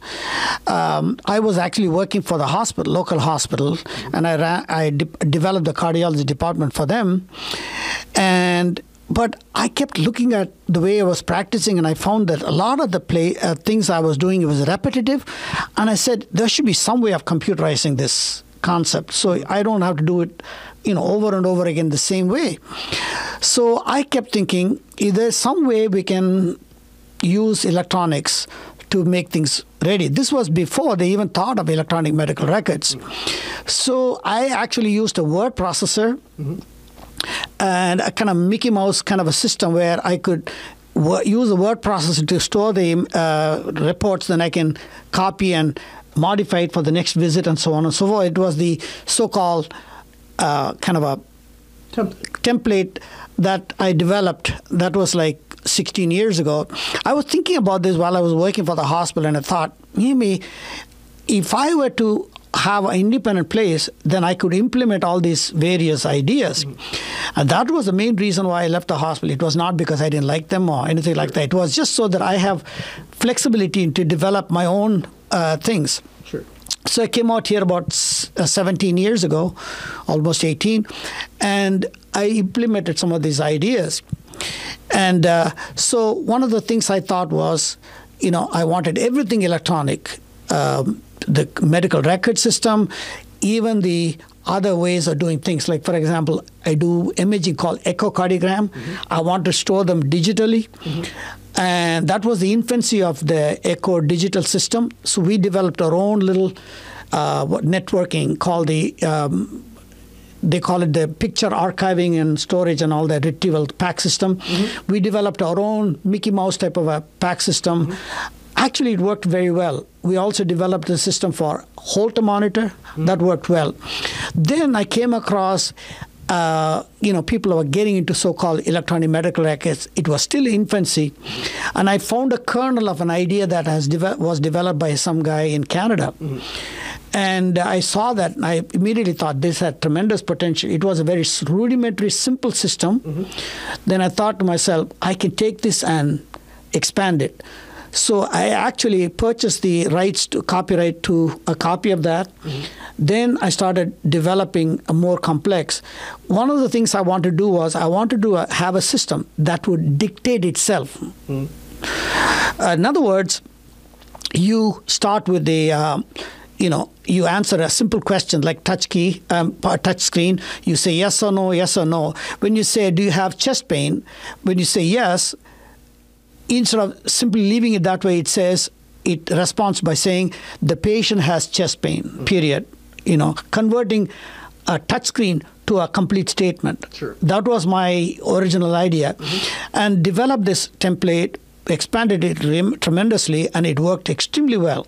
um, I was actually working for the hospital, local hospital, and I ran, I de- developed the cardiology department for them, and but I kept looking at the way I was practicing, and I found that a lot of the play uh, things I was doing it was repetitive, and I said there should be some way of computerizing this concept, so I don't have to do it, you know, over and over again the same way. So I kept thinking, is there some way we can use electronics to make things ready. This was before they even thought of electronic medical records. So I actually used a word processor. Mm-hmm and a kind of Mickey Mouse kind of a system where I could use a word processor to store the uh, reports, then I can copy and modify it for the next visit and so on and so forth. It was the so-called uh, kind of a template that I developed that was like 16 years ago. I was thinking about this while I was working for the hospital, and I thought, maybe if I were to have an independent place, then I could implement all these various ideas. Mm-hmm. And that was the main reason why I left the hospital. It was not because I didn't like them or anything like that. It was just so that I have flexibility to develop my own uh, things. So I came out here about uh, 17 years ago, almost 18, and I implemented some of these ideas. And uh, so one of the things I thought was, you know, I wanted everything electronic. Um, the medical record system, even the other ways of doing things. Like, for example, I do imaging called echocardiogram. Mm-hmm. I want to store them digitally. Mm-hmm. And that was the infancy of the echo digital system. So we developed our own little uh, networking called the um, they call it the picture archiving and storage and all that retrieval pack system. Mm-hmm. We developed our own Mickey Mouse type of a pack system. Mm-hmm. Actually, it worked very well. We also developed a system for Holter monitor mm-hmm. that worked well. Then I came across uh, you know, people were getting into so-called electronic medical records. It was still infancy, and I found a kernel of an idea that has de- was developed by some guy in Canada. Mm-hmm. And I saw that, and I immediately thought this had tremendous potential. It was a very rudimentary, simple system. Mm-hmm. Then I thought to myself, I can take this and expand it. So I actually purchased the rights to copyright to a copy of that. Mm-hmm. Then I started developing a more complex. One of the things I wanted to do was I wanted to have a system that would dictate itself. Mm-hmm. Uh, in other words, you start with the uh, you know, you answer a simple question like touch key, um, touch screen. You say yes or no, yes or no. When you say, "Do you have chest pain?" When you say yes, instead of simply leaving it that way, it says it responds by saying the patient has chest pain. Period. You know, converting a touchscreen to a complete statement. Sure. That was my original idea, mm-hmm. and developed this template. Expanded it rem- tremendously, and it worked extremely well.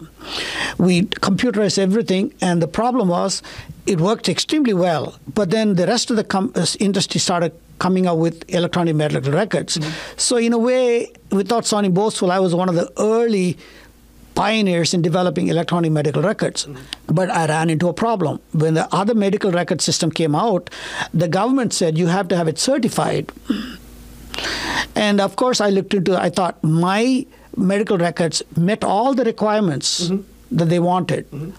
We computerized everything, and the problem was it worked extremely well. But then the rest of the com- uh, industry started coming up with electronic medical records. Mm-hmm. So, in a way, without sounding boastful, I was one of the early pioneers in developing electronic medical records. Mm-hmm. But I ran into a problem. When the other medical record system came out, the government said you have to have it certified. And of course, I looked into I thought my medical records met all the requirements mm-hmm. that they wanted. Mm-hmm.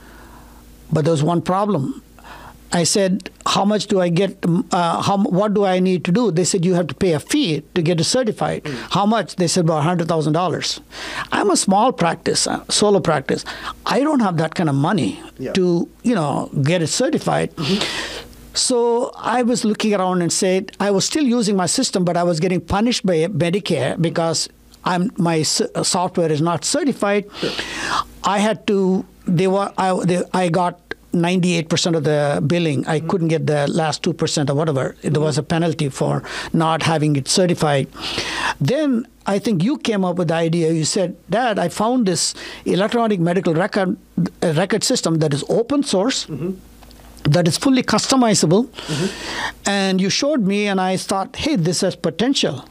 But there was one problem. I said, "How much do I get? Uh, how what do I need to do?" They said, "You have to pay a fee to get it certified." Mm. How much? They said about hundred thousand dollars. I'm a small practice, uh, solo practice. I don't have that kind of money yeah. to you know get it certified. Mm-hmm. So I was looking around and said I was still using my system, but I was getting punished by Medicare because I'm my s- uh, software is not certified, I had to. They were I, they, I got 98% of the billing. I mm-hmm. couldn't get the last 2% or whatever. There mm-hmm. was a penalty for not having it certified. Then I think you came up with the idea. You said, Dad, I found this electronic medical record, uh, record system that is open source. Mm-hmm. That is fully customizable, and you showed me, and I thought, "Hey, this has potential."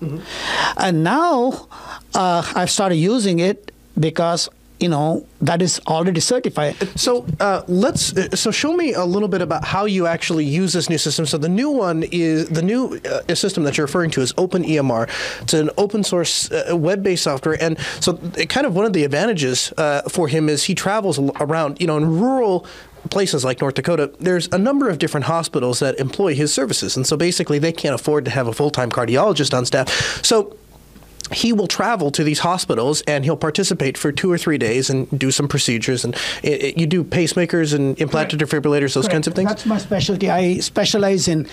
And now uh, I've started using it because you know that is already certified. So uh, let's. uh, So show me a little bit about how you actually use this new system. So the new one is the new uh, system that you're referring to is Open EMR. It's an open source uh, web-based software, and so it kind of one of the advantages uh, for him is he travels around. You know, in rural places like North Dakota, there's a number of different hospitals that employ his services, and so basically they can't afford to have a full-time cardiologist on staff. So he will travel to these hospitals and he'll participate for two or three days and do some procedures. And it, it- you do pacemakers and implanted defibrillators, those kinds of things. That's my specialty. I specialize in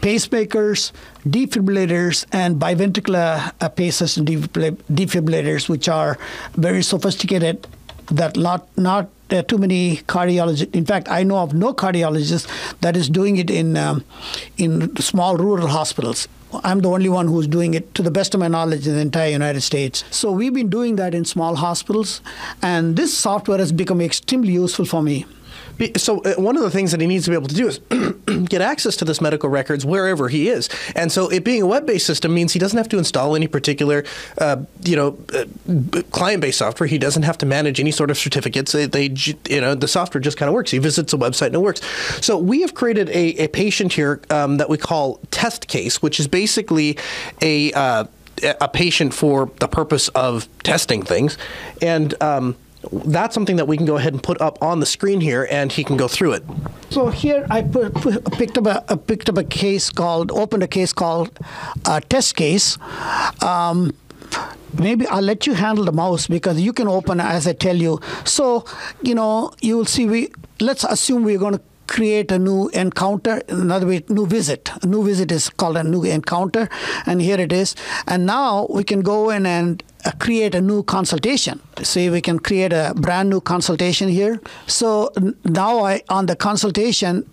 pacemakers, defibrillators, and biventricular uh, pacers and defibrillators, which are very sophisticated. That not not uh, too many cardiologists. In fact, I know of no cardiologist that is doing it in um, in small rural hospitals. I'm the only one who's doing it, to the best of my knowledge, in the entire United States. So we've been doing that in small hospitals, and this software has become extremely useful for me. So uh, one of the things that he needs to be able to do is get access to this medical records wherever he is. And so it being a web-based system means he doesn't have to install any particular, uh, you know, uh, client-based software. He doesn't have to manage any sort of certificates. They, they you know, the software just kind of works. He visits a website and it works. So we have created a, a patient here um, that we call test case, which is basically a uh, a patient for the purpose of testing things, and um, that's something that we can go ahead and put up on the screen here, and he can go through it. So here I put, picked up a, picked up a case called opened a case called uh, test case. Um, maybe I'll let you handle the mouse because you can open as I tell you. So you know you will see we let's assume we're going to create a new encounter another way new visit. A new visit is called a new encounter and here it is. And now we can go in and uh, create a new consultation. See we can create a brand new consultation here. So now i on the consultation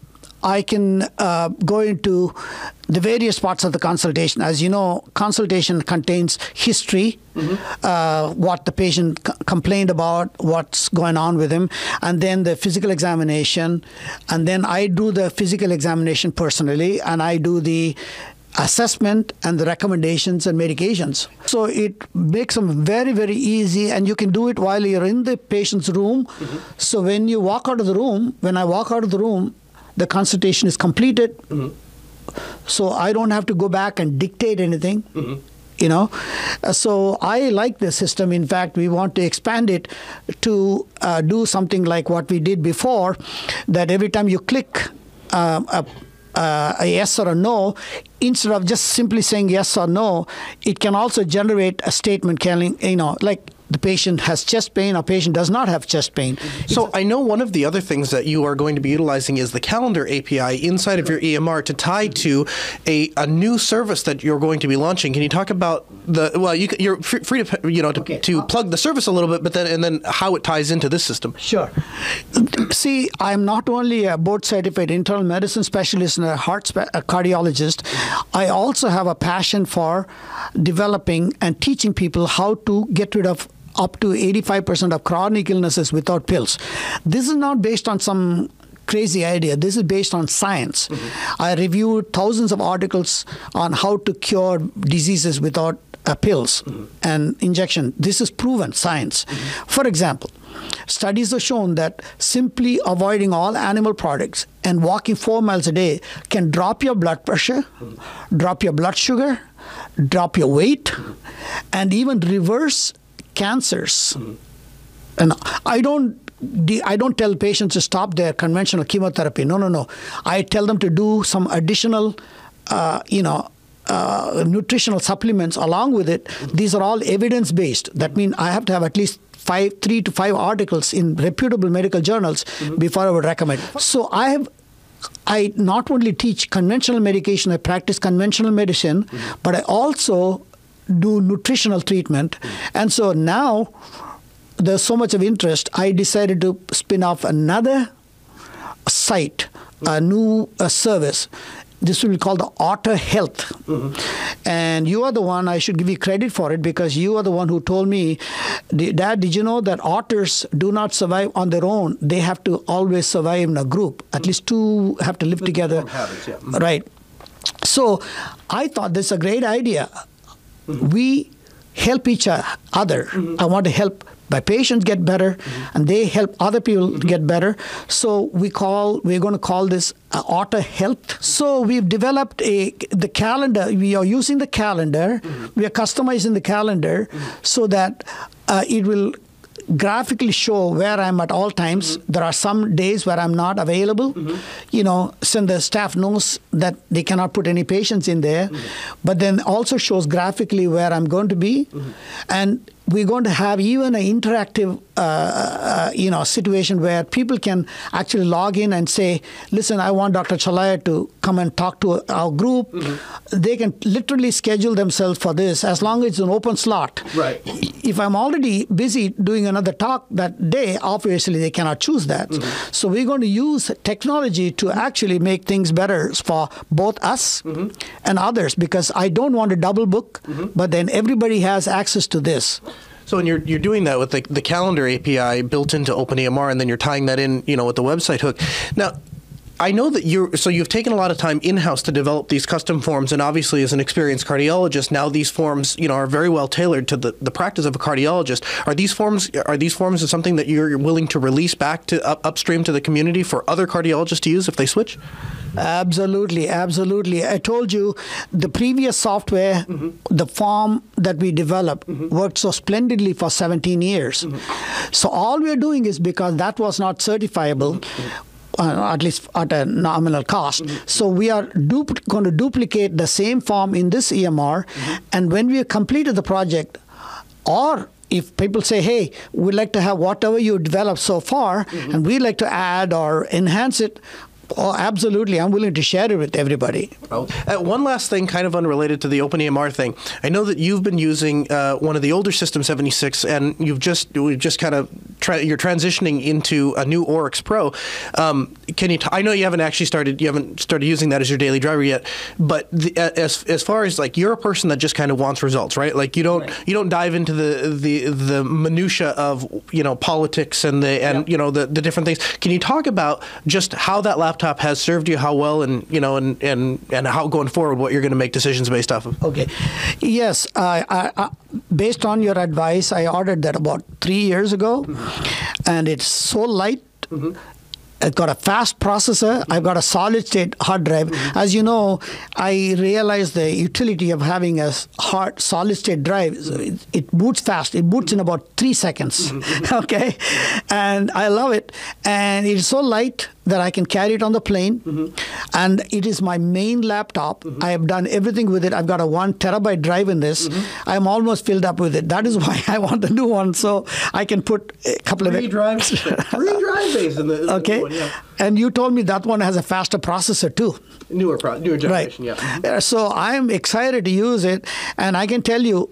I can uh, go into the various parts of the consultation. As you know, consultation contains history, uh, what the patient c- complained about, what's going on with him, and then the physical examination. And then I do the physical examination personally, and I do the assessment and the recommendations and medications. So it makes them very, very easy, and you can do it while you're in the patient's room. So when you walk out of the room, when I walk out of the room, the consultation is completed. So I don't have to go back and dictate anything. You know, Uh, so I like the system. In fact, we want to expand it to uh, do something like what we did before. That every time you click um, a, uh, a yes or a no, instead of just simply saying yes or no, it can also generate a statement telling, you know, like the patient has chest pain or patient does not have chest pain. So I know one of the other things that you are going to be utilizing is the calendar API inside of your EMR to tie to a, a new service that you're going to be launching. Can you talk about the well? You you're free free to you know to, Okay. to plug the service a little bit, but then and then how it ties into this system. Sure. See, I'm not only a board certified internal medicine specialist and a heart spe- a cardiologist, I also have a passion for developing and teaching people how to get rid of up to 85% of chronic illnesses without pills. This is not based on some crazy idea. This is based on science. Mm-hmm. I reviewed thousands of articles on how to cure diseases without uh, pills mm-hmm. and injection. This is proven science. Mm-hmm. For example, studies have shown that simply avoiding all animal products and walking four miles a day can drop your blood pressure, drop your blood sugar, drop your weight, and even reverse cancers. And I don't I don't tell patients to stop their conventional chemotherapy. No, no, no. I tell them to do some additional, uh, you know, uh, nutritional supplements along with it. These are all evidence based. That means I have to have at least five, three to five articles in reputable medical journals before I would recommend. So I have. I not only teach conventional medication, I practice conventional medicine, but I also do nutritional treatment. And so now there's so much of interest, I decided to spin off another site, a new uh, service. This will be called the Otter Health. And you are the one, I should give you credit for it because you are the one who told me, Dad, did you know that otters do not survive on their own? They have to always survive in a group. At least two have to live together. habits, yeah. Right. So I thought this is a great idea. We help each other. Mm-hmm. I want to help my patients get better, mm-hmm. and they help other people mm-hmm. get better. So we call we're going to call this uh, Otter Health. So we've developed a the calendar. We are using the calendar. We are customizing the calendar so that uh, it will graphically show where I'm at all times. There are some days where I'm not available. You know, since the staff knows that they cannot put any patients in there, but then also shows graphically where I'm going to be, and we're going to have even an interactive, uh, uh, you know, situation where people can actually log in and say, "Listen, I want Dr. Chelliah to come and talk to our group." They can literally schedule themselves for this as long as it's an open slot. Right. If I'm already busy doing another talk that day, obviously they cannot choose that. So we're going to use technology to actually make things better for both us and others because I don't want to double book, but then everybody has access to this. So when you're you're doing that with the, the calendar API built into OpenEMR, and then you're tying that in, you know, with the website hook. Now, I know that you're so you've taken a lot of time in house to develop these custom forms, and obviously as an experienced cardiologist, now these forms, you know, are very well tailored to the, the practice of a cardiologist. Are these forms are these forms something that you're willing to release back to up, upstream to the community for other cardiologists to use if they switch? Absolutely, absolutely. I told you the previous software, mm-hmm. the form that we developed, mm-hmm. worked so splendidly for 17 years. Mm-hmm. So all we are doing is because that was not certifiable. Uh, at least at a nominal cost. So we are going to duplicate the same form in this EMR, and when we have completed the project, or if people say, hey, we'd like to have whatever you developed so far, and we'd like to add or enhance it, oh, absolutely, I'm willing to share it with everybody. Uh, one last thing, kind of unrelated to the OpenEMR thing. I know that you've been using uh, one of the older System 76, and you've just we've just kind of tra- you're transitioning into a new Oryx Pro. Um, can you? T- I know you haven't actually started you haven't started using that as your daily driver yet, but the, uh, as as far as like you're a person that just kind of wants results, right? Like you don't you don't dive into the the the minutia of you know politics and the and you know the the different things. Can you talk about just how that laptop has served you, how well, and you know, and and and how going forward, what you're going to make decisions based off of? Okay. Yes, I, I, I, based on your advice, I ordered that about three years ago, and it's so light. Mm-hmm. I've got a fast processor. I've got a solid state hard drive. Mm-hmm. As you know, I realized the utility of having a hard solid state drive. So It, it boots fast. It boots in about three seconds. Mm-hmm. okay, and I love it. And it's so light that I can carry it on the plane. Mm-hmm. And it is my main laptop. Mm-hmm. I have done everything with it. I've got a one terabyte drive in this. I'm almost filled up with it. That is why I want the new one, so I can put a couple of Three drives, three drive bays in the Okay. one, yeah. And you told me that one has a faster processor too. Newer pro- newer Right. generation, yeah. Uh, So I'm excited to use it, and I can tell you.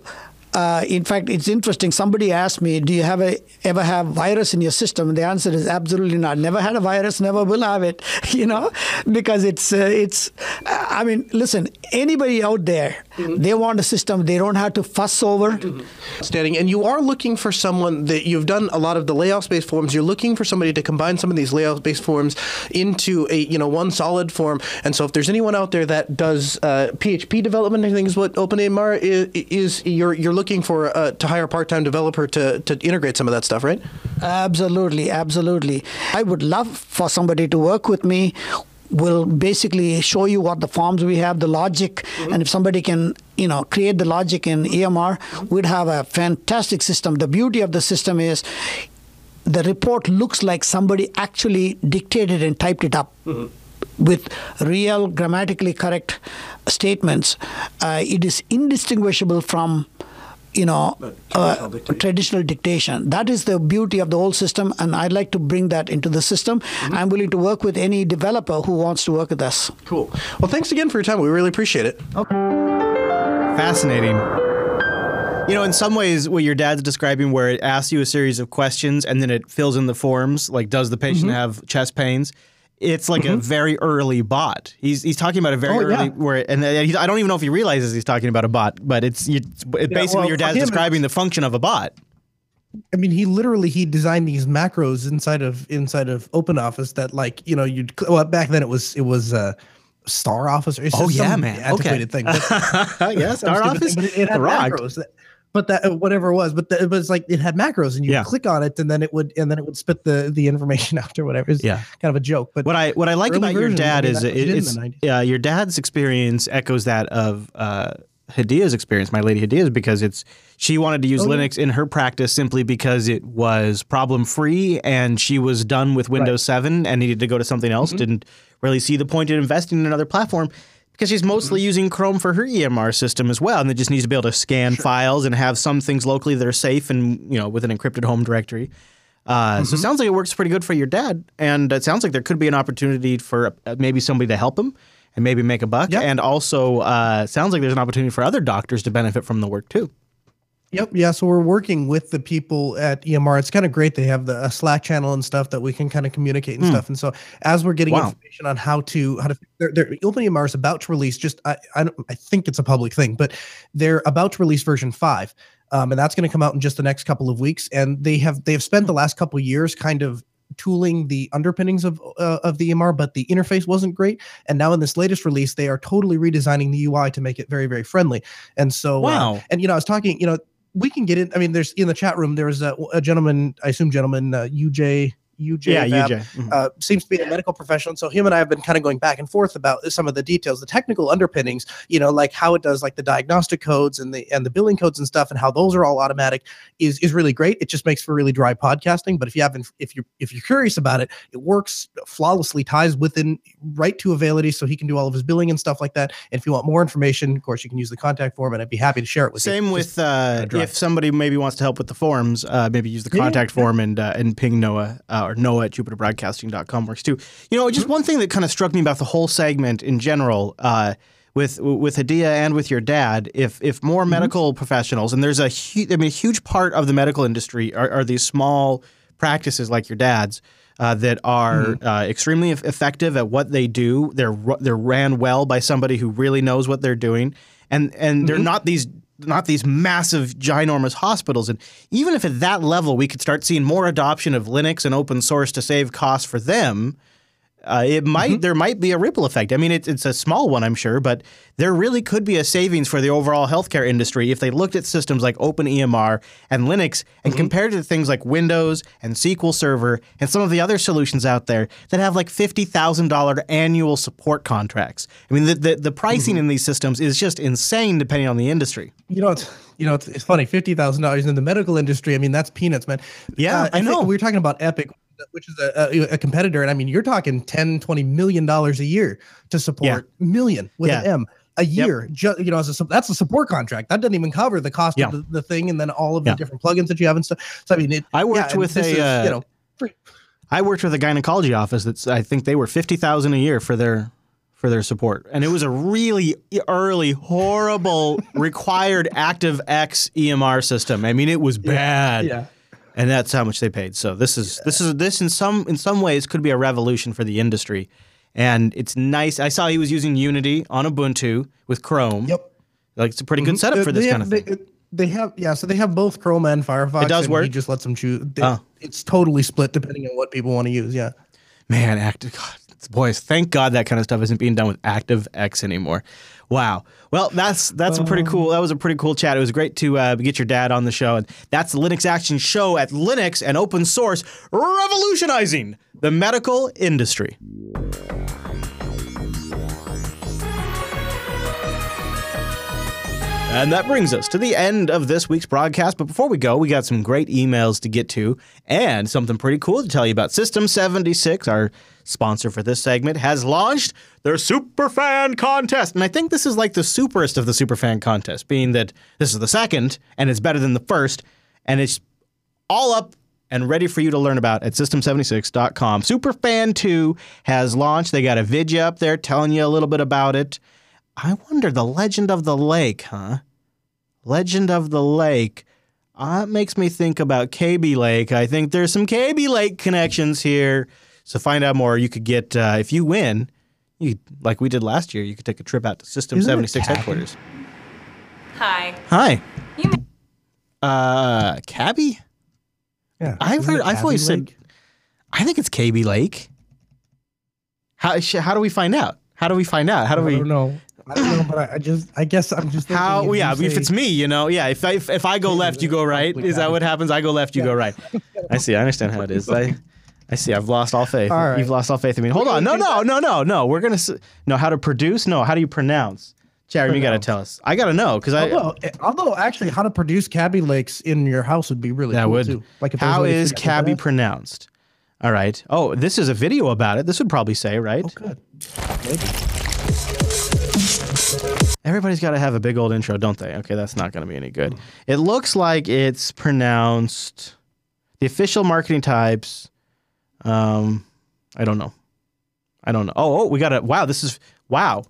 Uh, in fact, it's interesting. Somebody asked me, "Do you have a ever have virus in your system?" And the answer is absolutely not. Never had a virus. Never will have it. You know, because it's uh, it's. I mean, listen. Anybody out there, they want a system they don't have to fuss over. Standing, and you are looking for someone that you've done a lot of the layout-based forms. You're looking for somebody to combine some of these layout-based forms into a you know one solid form. And so, if there's anyone out there that does uh, PHP development, I think is what OpenEMR is, is you're you're looking for uh, to hire a part-time developer to to integrate some of that stuff, right? Absolutely, absolutely. I would love for somebody to work with me. We'll basically show you what the forms we have, the logic, and if somebody can, you know, create the logic in EMR, we'd have a fantastic system. The beauty of the system is the report looks like somebody actually dictated and typed it up. With real grammatically correct statements, uh, it is indistinguishable from, you know, traditional uh, dictation. traditional dictation. That is the beauty of the old system, and I'd like to bring that into the system. I'm willing to work with any developer who wants to work with us. Cool. Well, thanks again for your time. We really appreciate it. Okay. Fascinating. You know, in some ways, what your dad's describing, where it asks you a series of questions and then it fills in the forms, like does the patient Mm-hmm. have chest pains? It's like a very early bot. He's he's talking about a very Oh, yeah. early where, and he, I don't even know if he realizes he's talking about a bot, but it's, you, it's basically well, your dad's describing the function of a bot. I mean, he literally he designed these macros inside of inside of OpenOffice that like you know you'd well back then it was it was uh, Star Office it's Oh, yeah, man. Okay. antiquated thing. But, yeah, Star Office. thing, it, it had macros. That, but that uh, whatever it was, but the, it was like it had macros, and you Yeah. click on it, and then it would and then it would spit the the information out or whatever. It's Yeah. kind of a joke. But What I what I like about your dad is it, it's the 90s. uh, your dad's experience echoes that of uh, Hadia's experience, my lady Hadia's, because it's she wanted to use Oh, yeah. Linux in her practice simply because it was problem free and she was done with Windows 7 and needed to go to something else. Mm-hmm. Didn't really see the point in investing in another platform. Because she's mostly Mm-hmm. using Chrome for her EMR system as well, and it just needs to be able to scan files and have some things locally that are safe and you know with an encrypted home directory. Uh, Mm-hmm. So it sounds like it works pretty good for your dad, and it sounds like there could be an opportunity for uh, maybe somebody to help him and maybe make a buck. Yeah. And also, uh, sounds like there's an opportunity for other doctors to benefit from the work too. Yep. Yeah. So we're working with the people at EMR. It's kind of great. They have the a Slack channel and stuff that we can kind of communicate and stuff. And so as we're getting. Wow. information on how to how to their, their Open EMR is about to release just I I, don't, I think it's a public thing, but they're about to release version five, um, and that's going to come out in just the next couple of weeks. And they have they have spent the last couple of years kind of tooling the underpinnings of uh, of the EMR, but the interface wasn't great. And now in this latest release, they are totally redesigning the UI to make it very very friendly. And so uh, Wow. and you know, I was talking, you know, we can get in. I mean, there's in the chat room. There was a, a gentleman, I assume gentleman, uh, UJ, UJ, Yeah, Vab, UJ. Mhm. Uh, seems to be a medical professional. And so him and I have been kind of going back and forth about some of the details, the technical underpinnings. You know, like how it does, like the diagnostic codes and the and the billing codes and stuff, and how those are all automatic is is really great. It just makes for really dry podcasting. But if you haven't, if you if you're curious about it, it works flawlessly, ties within right to Availity, so he can do all of his billing and stuff like that. And if you want more information, of course, you can use the contact form, and I'd be happy to share it with you. Same Just- with uh, dry. if somebody maybe wants to help with the forums, uh, maybe use the Yeah, contact form and uh, and ping Noah uh, or Noah at JupiterBroadcasting.com works too. You know, Mm-hmm. just one thing that kind of struck me about the whole segment in general. Uh, with with Hadia and with your dad, if if Mm-hmm. more medical professionals, and there's a huge, I mean, a huge part of the medical industry are, are these small practices like your dad's uh, that are Mm-hmm. uh, extremely effective at what they do. They're they're ran well by somebody who really knows what they're doing, and and they're Mm-hmm. not these not these massive ginormous hospitals. And even if at that level we could start seeing more adoption of Linux and open source to save costs for them. Uh, it might Mm-hmm. there might be a ripple effect. I mean, it's it's a small one, I'm sure, but there really could be a savings for the overall healthcare industry if they looked at systems like OpenEMR and Linux and Mm-hmm. compared it to things like Windows and SQL Server and some of the other solutions out there that have like fifty thousand dollar annual support contracts. I mean, the the, the pricing Mm-hmm. in these systems is just insane depending on the industry. you know, it's you know, it's, it's funny. Fifty thousand dollars in the medical industry. I mean, that's peanuts, man. Yeah, I know. We were talking about Epic, which is a, a, a competitor, and I mean, you're talking 10, 20 million dollars a year to support million with an M a year. Ju- you know, as a, that's a support contract. That doesn't even cover the cost Yeah. of the, the thing, and then all of Yeah. the different plugins that you have and stuff. So I mean, it, I worked yeah, with a, is, uh, you know. free. I worked with a gynecology office that's I think they were fifty thousand a year for their for their support, and it was a really early, horrible required Active X EMR system. I mean, it was bad, Yeah. And that's how much they paid. So this is this is this in some in some ways could be a revolution for the industry, and it's nice. I saw he was using Unity on Ubuntu with Chrome. Yep. like it's a pretty good setup Uh, for this they kind have, of thing. They, they have yeah, so they have both Chrome and Firefox. It does and work? He just lets them choose. They- Oh. It's totally split depending on what people want to use. Yeah. Man, active God, boys, thank God that kind of stuff isn't being done with Active X anymore. Wow. Well, that's that's a pretty cool. That was a pretty cool chat. It was great to uh, get your dad on the show, and that's the Linux Action Show at Linux and open source, revolutionizing the medical industry. And that brings us to the end of this week's broadcast. But before we go, we got some great emails to get to and something pretty cool to tell you about. System 76, our sponsor for this segment, has launched their Superfan contest. And I think this is like the superest of the Superfan contests, being that this is the second and it's better than the first. And it's all up and ready for you to learn about at system76.com. Superfan 2 has launched. They got a video up there telling you a little bit about it. I wonder the legend of the lake, huh? Legend of the Lake. Uh, it makes me think about KB Lake. I think there's some KB Lake connections here. So find out more. You could get uh, if you win, you like we did last year. You could take a trip out to System Isn't 76 headquarters. Hi. Hi, You uh, Cabby. Yeah. I've heard. I've Cabby always said. I think it's KB Lake. How sh- how do we find out? How do we find out? How do I we? don't know. I don't know, but I, I just, I guess I'm just How? if Yeah, if it's me, you know, yeah. If I, if, if I go left, you go right. Is that what happens? I go left, you go right. I see. I understand how it is. I, I see. I've lost all faith. All right. You've lost all faith in me. Hold on. No, no, no, no, no. We're gonna s- no. How to produce? No. How do you pronounce? Jeremy, you got to tell us. I got to know because I. Although, eh, although actually, how to produce cabby lakes in your house would be really That cool would. too. Like, if there's a how is cabby pronounced? All right. Oh, this is a video about it. This would probably say right. Oh, good. Everybody's got to have a big old intro, don't they? Okay, that's not going to be any good. It looks like it's pronounced the official marketing types. Um, I don't know. I don't know. Oh, oh, we got a wow. This is wow.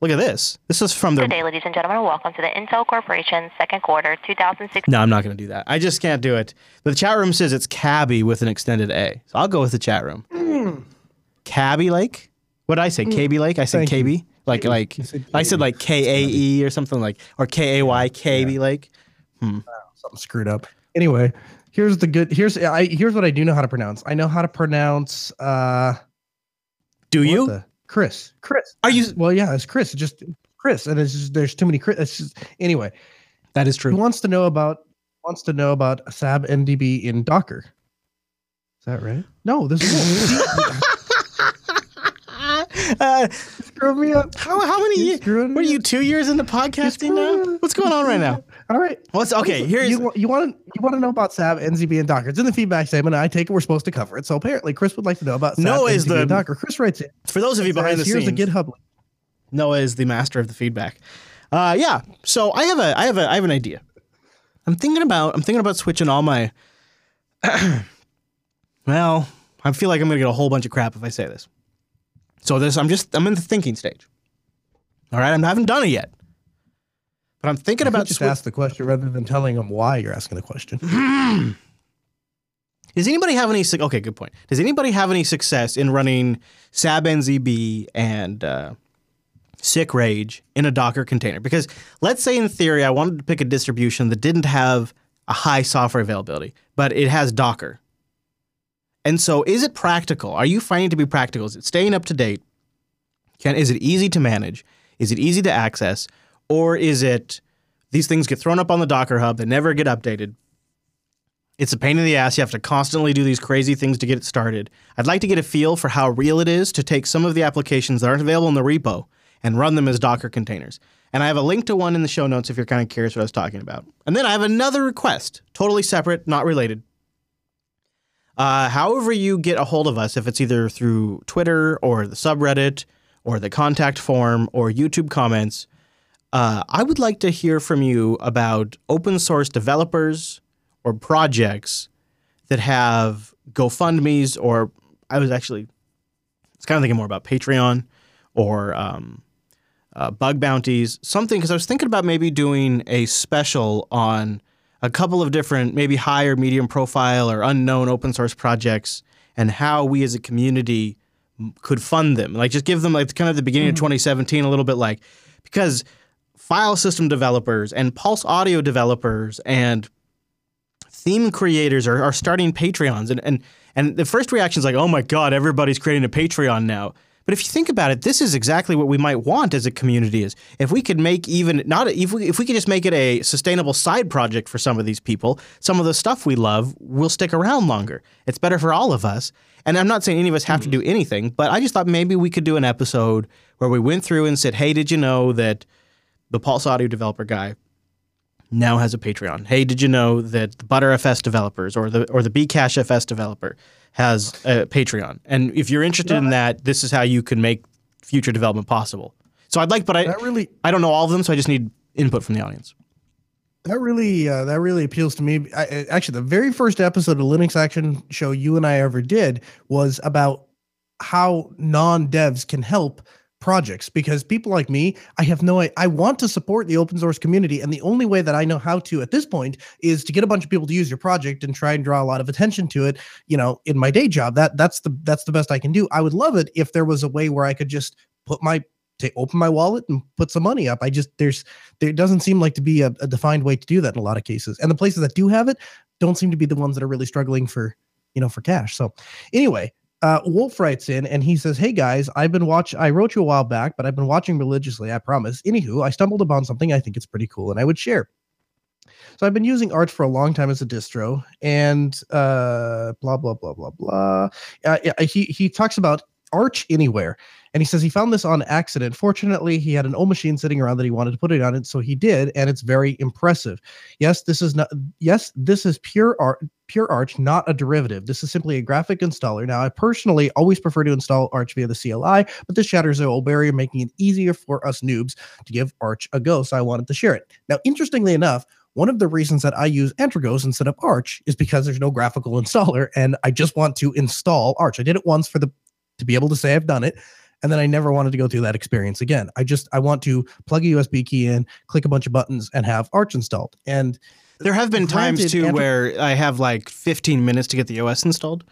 Look at this. This is from Good the. day, ladies and gentlemen. Welcome to the Intel Corporation second quarter 2016. No, I'm not going to do that. I just can't do it. The chat room says it's Cabby with an extended A, so I'll go with the chat room. Cabby Lake. What did I say? KB Lake. I said Thank you. KB. Like like I said like K A E or something like or K A Y KB Lake. something screwed up. Anyway, here's the good. Here's I. Here's what I do know how to pronounce. I know how to pronounce. uh Do you? the- Chris? Chris. Are you? Well, yeah, it's Chris. It's just Chris, and it's just there's too many Chris. It's just, anyway, That is true. who wants to know about wants to know about SAB NDB in Docker? Is that right? No, this is Uh, screw me up. how how many years? What are you two years into podcasting now? What's going on right now? All right. What's okay? Here's you, you want to you want to know about SAB, NZB, and Docker. It's in the feedback statement. I take it we're supposed to cover it. So apparently, Chris would like to know about SAB, Noah is NZB, the- and Docker. Chris writes it. for those of you behind the Says, Here's scenes. a GitHub link. Noah is the master of the feedback. Uh, yeah. So I have a I have a I have an idea. I'm thinking about I'm thinking about switching all my. well, I feel like I'm gonna get a whole bunch of crap if I say this. So this I'm just I'm in the thinking stage. All right, I haven't done it yet, but I'm thinking could about just ask the question rather than telling them why you're asking the question. Does anybody have any? Okay, good point. Does anybody have any success in running SAB NZB and uh, Sick Rage in a Docker container? Because let's say in theory I wanted to pick a distribution that didn't have a high software availability, but it has Docker. And so, is it practical? Are you finding it to be practical? Is it staying up to date? Can is it easy to manage? Is it easy to access? Or is it these things get thrown up on the Docker hub, they never get updated? It's a pain in the ass. You have to constantly do these crazy things to get it started. I'd like to get a feel for how real it is to take some of the applications that aren't available in the repo and run them as Docker containers. And I have a link to one in the show notes if you're kind of curious what I was talking about. And then I have another request, totally separate, not related. Uh, however, you get a hold of us, if it's either through Twitter or the subreddit or the contact form or YouTube comments, uh, I would like to hear from you about open source developers or projects that have GoFundMe's or I was actually it's kind of thinking more about Patreon or um, uh, bug bounties, something because I was thinking about maybe doing a special on a couple of different, maybe high or medium profile or unknown open source projects and how we as a community could fund them. Like just give them like kind of the beginning of mm-hmm. 2017, a little bit like because file system developers and pulse audio developers and theme creators are, are starting Patreons and, and and the first reaction is like, oh my God, everybody's creating a Patreon now. But if you think about it, this is exactly what we might want as a community is if we could make even not if we, if we could just make it a sustainable side project for some of these people, some of the stuff we love will stick around longer. It's better for all of us. And I'm not saying any of us have to mm-hmm. do anything, but I just thought maybe we could do an episode where we went through and said, hey, did you know that the Pulse Audio developer guy now has a Patreon. Hey, did you know that the ButterFS developers or the or the bcachefs developer has a Patreon? And if you're interested in that, this is how you can make future development possible. So I'd like, but I really I don't know all of them, so I just need input from the audience. that really uh, that really appeals to me. I, I- actually, the very first episode of Linux Action Show you and I ever did was about how non devs can help projects because people like me, I have no I, want to support the open source community and the only way that I know how to at this point is to get a bunch of people to use your project and try and draw a lot of attention to it, you know, in my day job. That that's the that's the best I can do. I would love it if there was a way where I could just put my to open my wallet and put some money up. I just there's there doesn't seem like to be a, a defined way to do that in a lot of cases. And the places that do have it don't seem to be the ones that are really struggling for you know for cash. So anyway, uh, Wolf writes in and he says, Hey guys, I've been watch I wrote you a while back, but I've been watching religiously, I promise. Anywho, I stumbled upon something I think it's pretty cool and I would share. So I've been using Arch for a long time as a distro, and uh, blah blah blah blah blah. Uh, he he talks about Arch Anywhere, and he says he found this on accident. Fortunately, he had an old machine sitting around that he wanted to put it on it, so he did, and it's very impressive. Yes, this is not. Yes, this is pure art, pure Arch, not a derivative. This is simply a graphic installer. Now, I personally always prefer to install Arch via the CLI, but this shatters the old barrier, making it easier for us noobs to give Arch a go. So I wanted to share it. Now, interestingly enough. One of the reasons that I use Antergos instead of Arch is because there's no graphical installer, and I just want to install Arch. I did it once for the to be able to say I've done it, and then I never wanted to go through that experience again. I just I want to plug a USB key in, click a bunch of buttons, and have Arch installed. And There have been times too Android- where I have like 15 minutes to get the OS installed,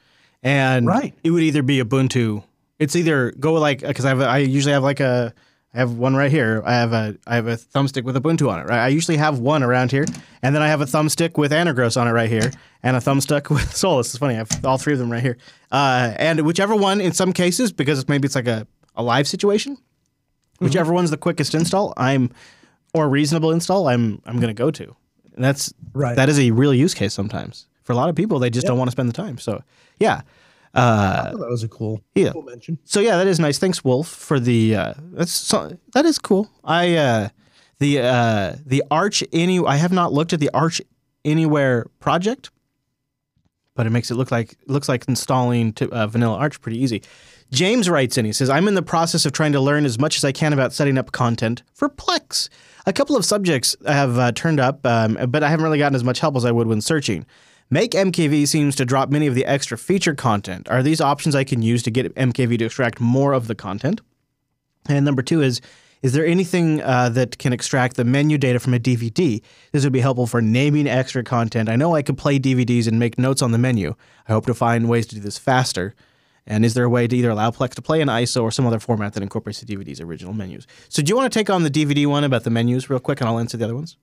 and Right. it would either be Ubuntu. It's either go like because I have I usually have like a I have one right here. I have a I have a thumbstick with Ubuntu on it. Right. I usually have one around here, and then I have a thumbstick with Antergos on it right here, and a thumbstick with Solus. It's funny. I have all three of them right here. Uh, and whichever one, in some cases, because maybe it's like a, a live situation, whichever one's the quickest install, I'm or reasonable install, I'm I'm gonna go to. And that's Right. That is a real use case sometimes for a lot of people. They just don't want to spend the time. So yeah. Uh, that was a cool, yeah. cool mention. so yeah, that is nice. Thanks, Wolf, for the. Uh, that's so, that is cool. I uh, the uh, the Arch any. I have not looked at the Arch Anywhere project, but it makes it look like looks like installing to, uh, Vanilla Arch pretty easy. James writes in. He says, "I'm in the process of trying to learn as much as I can about setting up content for Plex. A couple of subjects have uh, turned up, um, but I haven't really gotten as much help as I would when searching." Make MKV seems to drop many of the extra feature content. Are these options I can use to get MKV to extract more of the content? And number two is, is there anything uh, that can extract the menu data from a DVD? This would be helpful for naming extra content. I know I could play DVDs and make notes on the menu. I hope to find ways to do this faster. And is there a way to either allow Plex to play in ISO or some other format that incorporates the DVD's original menus? So, do you want to take on the DVD one about the menus real quick, and I'll answer the other ones?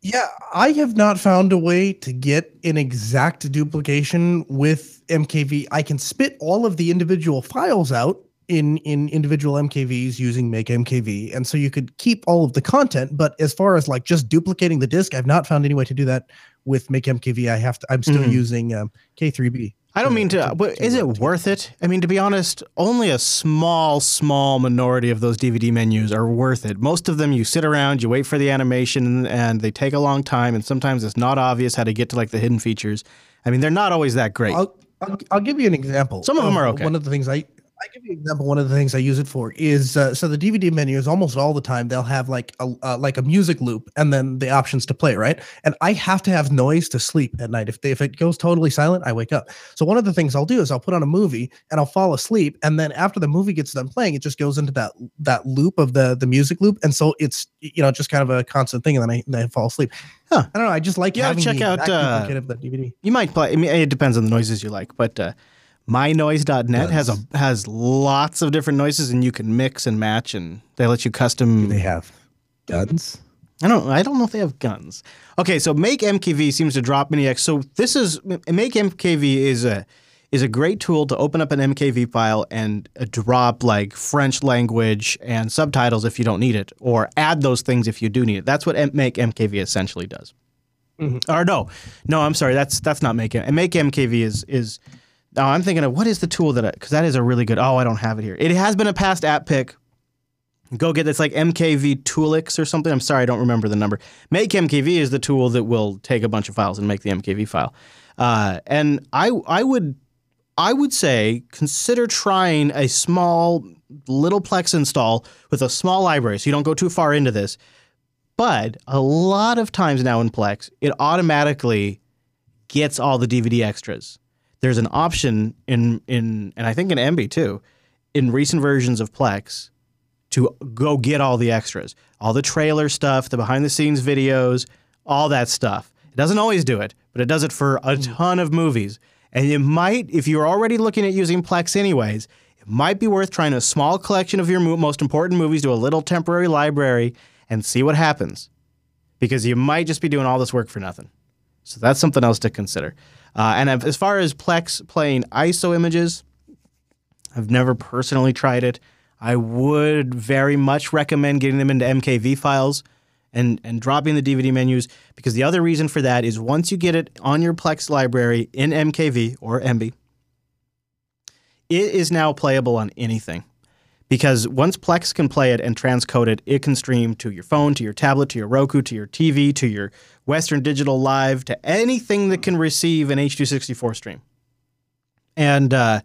Yeah, I have not found a way to get an exact duplication with MKV. I can spit all of the individual files out in in individual MKVs using make MKV, and so you could keep all of the content. But as far as like just duplicating the disk, I've not found any way to do that with make MKV. I have to. I'm still Mhm. using um, K3B. I don't mean to, to- but to is it worth it? I mean, to be honest, only a small, small minority of those DVD menus are worth it. Most of them, you sit around, you wait for the animation, and they take a long time, and sometimes it's not obvious how to get to like the hidden features. I mean, they're not always that great. I'll, I'll I'll give you an example. Some of them are okay. One of the things I I give you an example. One of the things I use it for is uh, so the DVD menu is almost all the time they'll have like a uh, like a music loop and then the options to play right. And I have to have noise to sleep at night. If they, if it goes totally silent, I wake up. So one of the things I'll do is I'll put on a movie and I'll fall asleep. And then after the movie gets done playing, it just goes into that that loop of the the music loop. And so it's you know just kind of a constant thing. And then I, then I fall asleep. Huh. I don't know. I just like You having check out, uh, the DVD. You might play. I mean, it depends on the noises you like, but uh, mynoise.net has a has lots of different noises, and you can mix and match, and they let you custom. They have guns. I don't. I don't know if they have guns. Okay, so Make MKV seems to drop mini X. So this is Make MKV is a is a great tool to open up an MKV file and uh, drop like French language and subtitles if you don't need it, or add those things if you do need it. That's what Make MKV essentially does. Or no, no, I'm sorry. That's that's not Make M- Make MKV is is. Oh, I'm thinking of what is the tool that because that is a really good. Oh, I don't have it here. It has been a past app pick. Go get it's like MKVToolNix or something. I'm sorry, I don't remember the number. Make MKV is the tool that will take a bunch of files and make the MKV file. Uh, and I I would I would say consider trying a small little Plex install with a small library, so you don't go too far into this. But a lot of times now in Plex, it automatically gets all the DVD extras. There's an option in in and I think in Emby too, in recent versions of Plex to go get all the extras, all the trailer stuff, the behind the scenes videos, all that stuff. It doesn't always do it, but it does it for a mm. ton of movies. And it might, if you're already looking at using Plex anyways, it might be worth trying a small collection of your mo- most important movies to a little temporary library and see what happens. Because you might just be doing all this work for nothing. So that's something else to consider. Uh, and as far as Plex playing ISO images, I've never personally tried it. I would very much recommend getting them into MKV files and, and dropping the DVD menus because the other reason for that is once you get it on your Plex library in MKV or MB, it is now playable on anything. Because once Plex can play it and transcode it, it can stream to your phone, to your tablet, to your Roku, to your TV, to your Western Digital Live, to anything that can receive an H264 stream. And uh,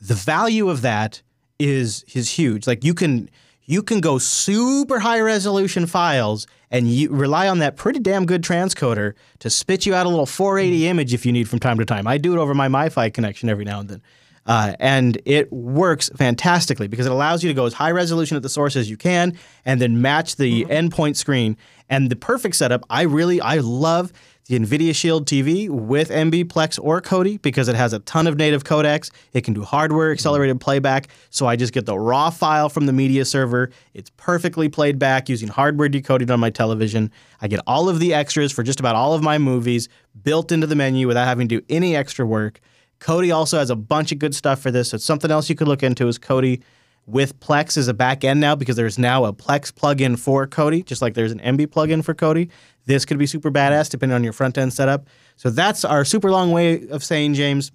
the value of that is is huge. Like you can you can go super high resolution files and you rely on that pretty damn good transcoder to spit you out a little 480 image if you need from time to time. I do it over my MiFi connection every now and then. Uh, and it works fantastically because it allows you to go as high resolution at the source as you can and then match the endpoint screen. And the perfect setup, I really, I love the NVIDIA Shield TV with Emby Plex or Kodi because it has a ton of native codecs. It can do hardware accelerated playback. So I just get the raw file from the media server. It's perfectly played back using hardware decoded on my television. I get all of the extras for just about all of my movies built into the menu without having to do any extra work. Kodi also has a bunch of good stuff for this. So something else you could look into is Kodi with Plex as a back end now because there's now a Plex plugin for Kodi, just like there's an Emby plugin for Kodi. This could be super badass depending on your front end setup. So that's our super long way of saying, James,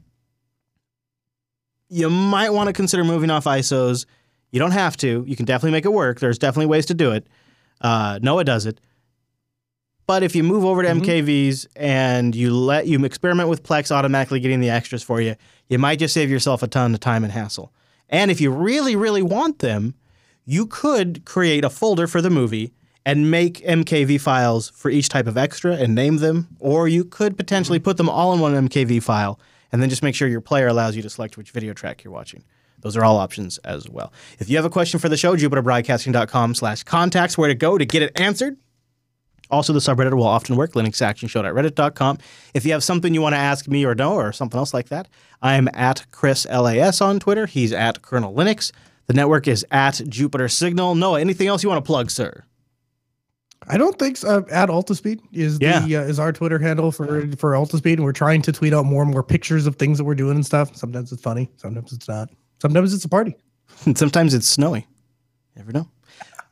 you might want to consider moving off ISOs. You don't have to. You can definitely make it work. There's definitely ways to do it. Uh, Noah does it. But if you move over to mm-hmm. MKVs and you let you experiment with Plex automatically getting the extras for you, you might just save yourself a ton of time and hassle. And if you really, really want them, you could create a folder for the movie and make MKV files for each type of extra and name them, or you could potentially mm-hmm. put them all in one MKV file and then just make sure your player allows you to select which video track you're watching. Those are all options as well. If you have a question for the show, jupiterbroadcasting.com slash contacts, where to go to get it answered. Also, the subreddit will often work, linuxactionshow.reddit.com. If you have something you want to ask me or no, or something else like that, I'm at Chris LAS on Twitter. He's at Kernel Linux. The network is at Jupiter Signal. Noah, anything else you want to plug, sir? I don't think so. Uh, at Altispeed is Yeah. the uh, is our Twitter handle for for Altispeed, and we're trying to tweet out more and more pictures of things that we're doing and stuff. Sometimes it's funny, sometimes it's not. Sometimes it's a party. And sometimes it's snowy. Never know.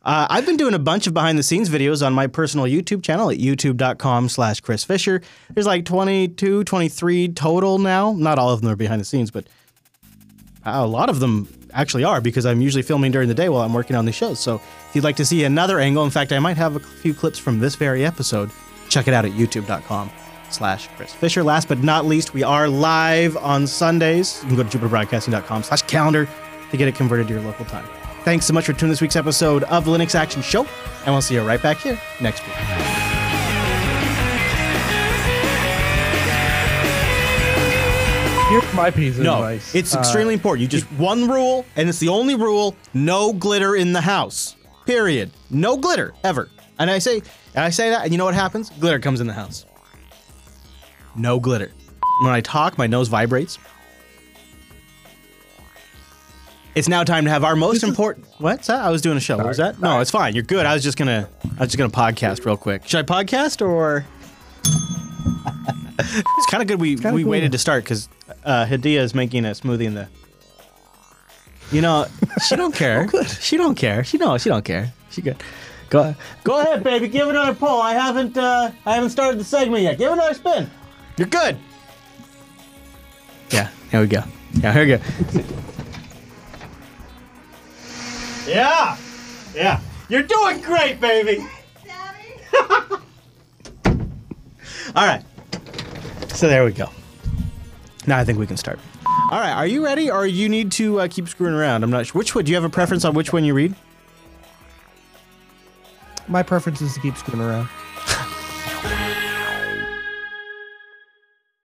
Uh, I've been doing a bunch of behind the scenes videos on my personal YouTube channel at youtube.com slash Chris Fisher. There's like 22, 23 total now. Not all of them are behind the scenes, but a lot of them actually are because I'm usually filming during the day while I'm working on these shows. So if you'd like to see another angle, in fact, I might have a few clips from this very episode, check it out at youtube.com slash Chris Fisher. Last but not least, we are live on Sundays. You can go to jupiterbroadcasting.com slash calendar to get it converted to your local time. Thanks so much for tuning this week's episode of the Linux Action Show, and we'll see you right back here next week. Here's my piece of No, advice. it's Uh, extremely important. You just one rule, and it's the only rule: no glitter in the house. Period. No glitter ever. And I say, and I say that, and you know what happens? Glitter comes in the house. No glitter. When I talk, my nose vibrates. It's now time to have our most important. What's that? I was doing a show. What was that? No, it's fine. You're good. I was just gonna. I was just gonna podcast real quick. Should I podcast or? it's kind of good. We we cool. waited to start because uh, Hadia is making a smoothie in the. You know, she don't care. oh, she don't care. She no, she don't care. She good. Go go ahead, baby. Give another pull. I haven't uh, I haven't started the segment yet. Give another spin. You're good. Yeah. Here we go. Yeah. Here we go. Yeah. Yeah. You're doing great, baby. All right. So there we go. Now I think we can start. All right. Are you ready, or you need to uh, keep screwing around? I'm not sure. Which one? Do you have a preference on which one you read? My preference is to keep screwing around.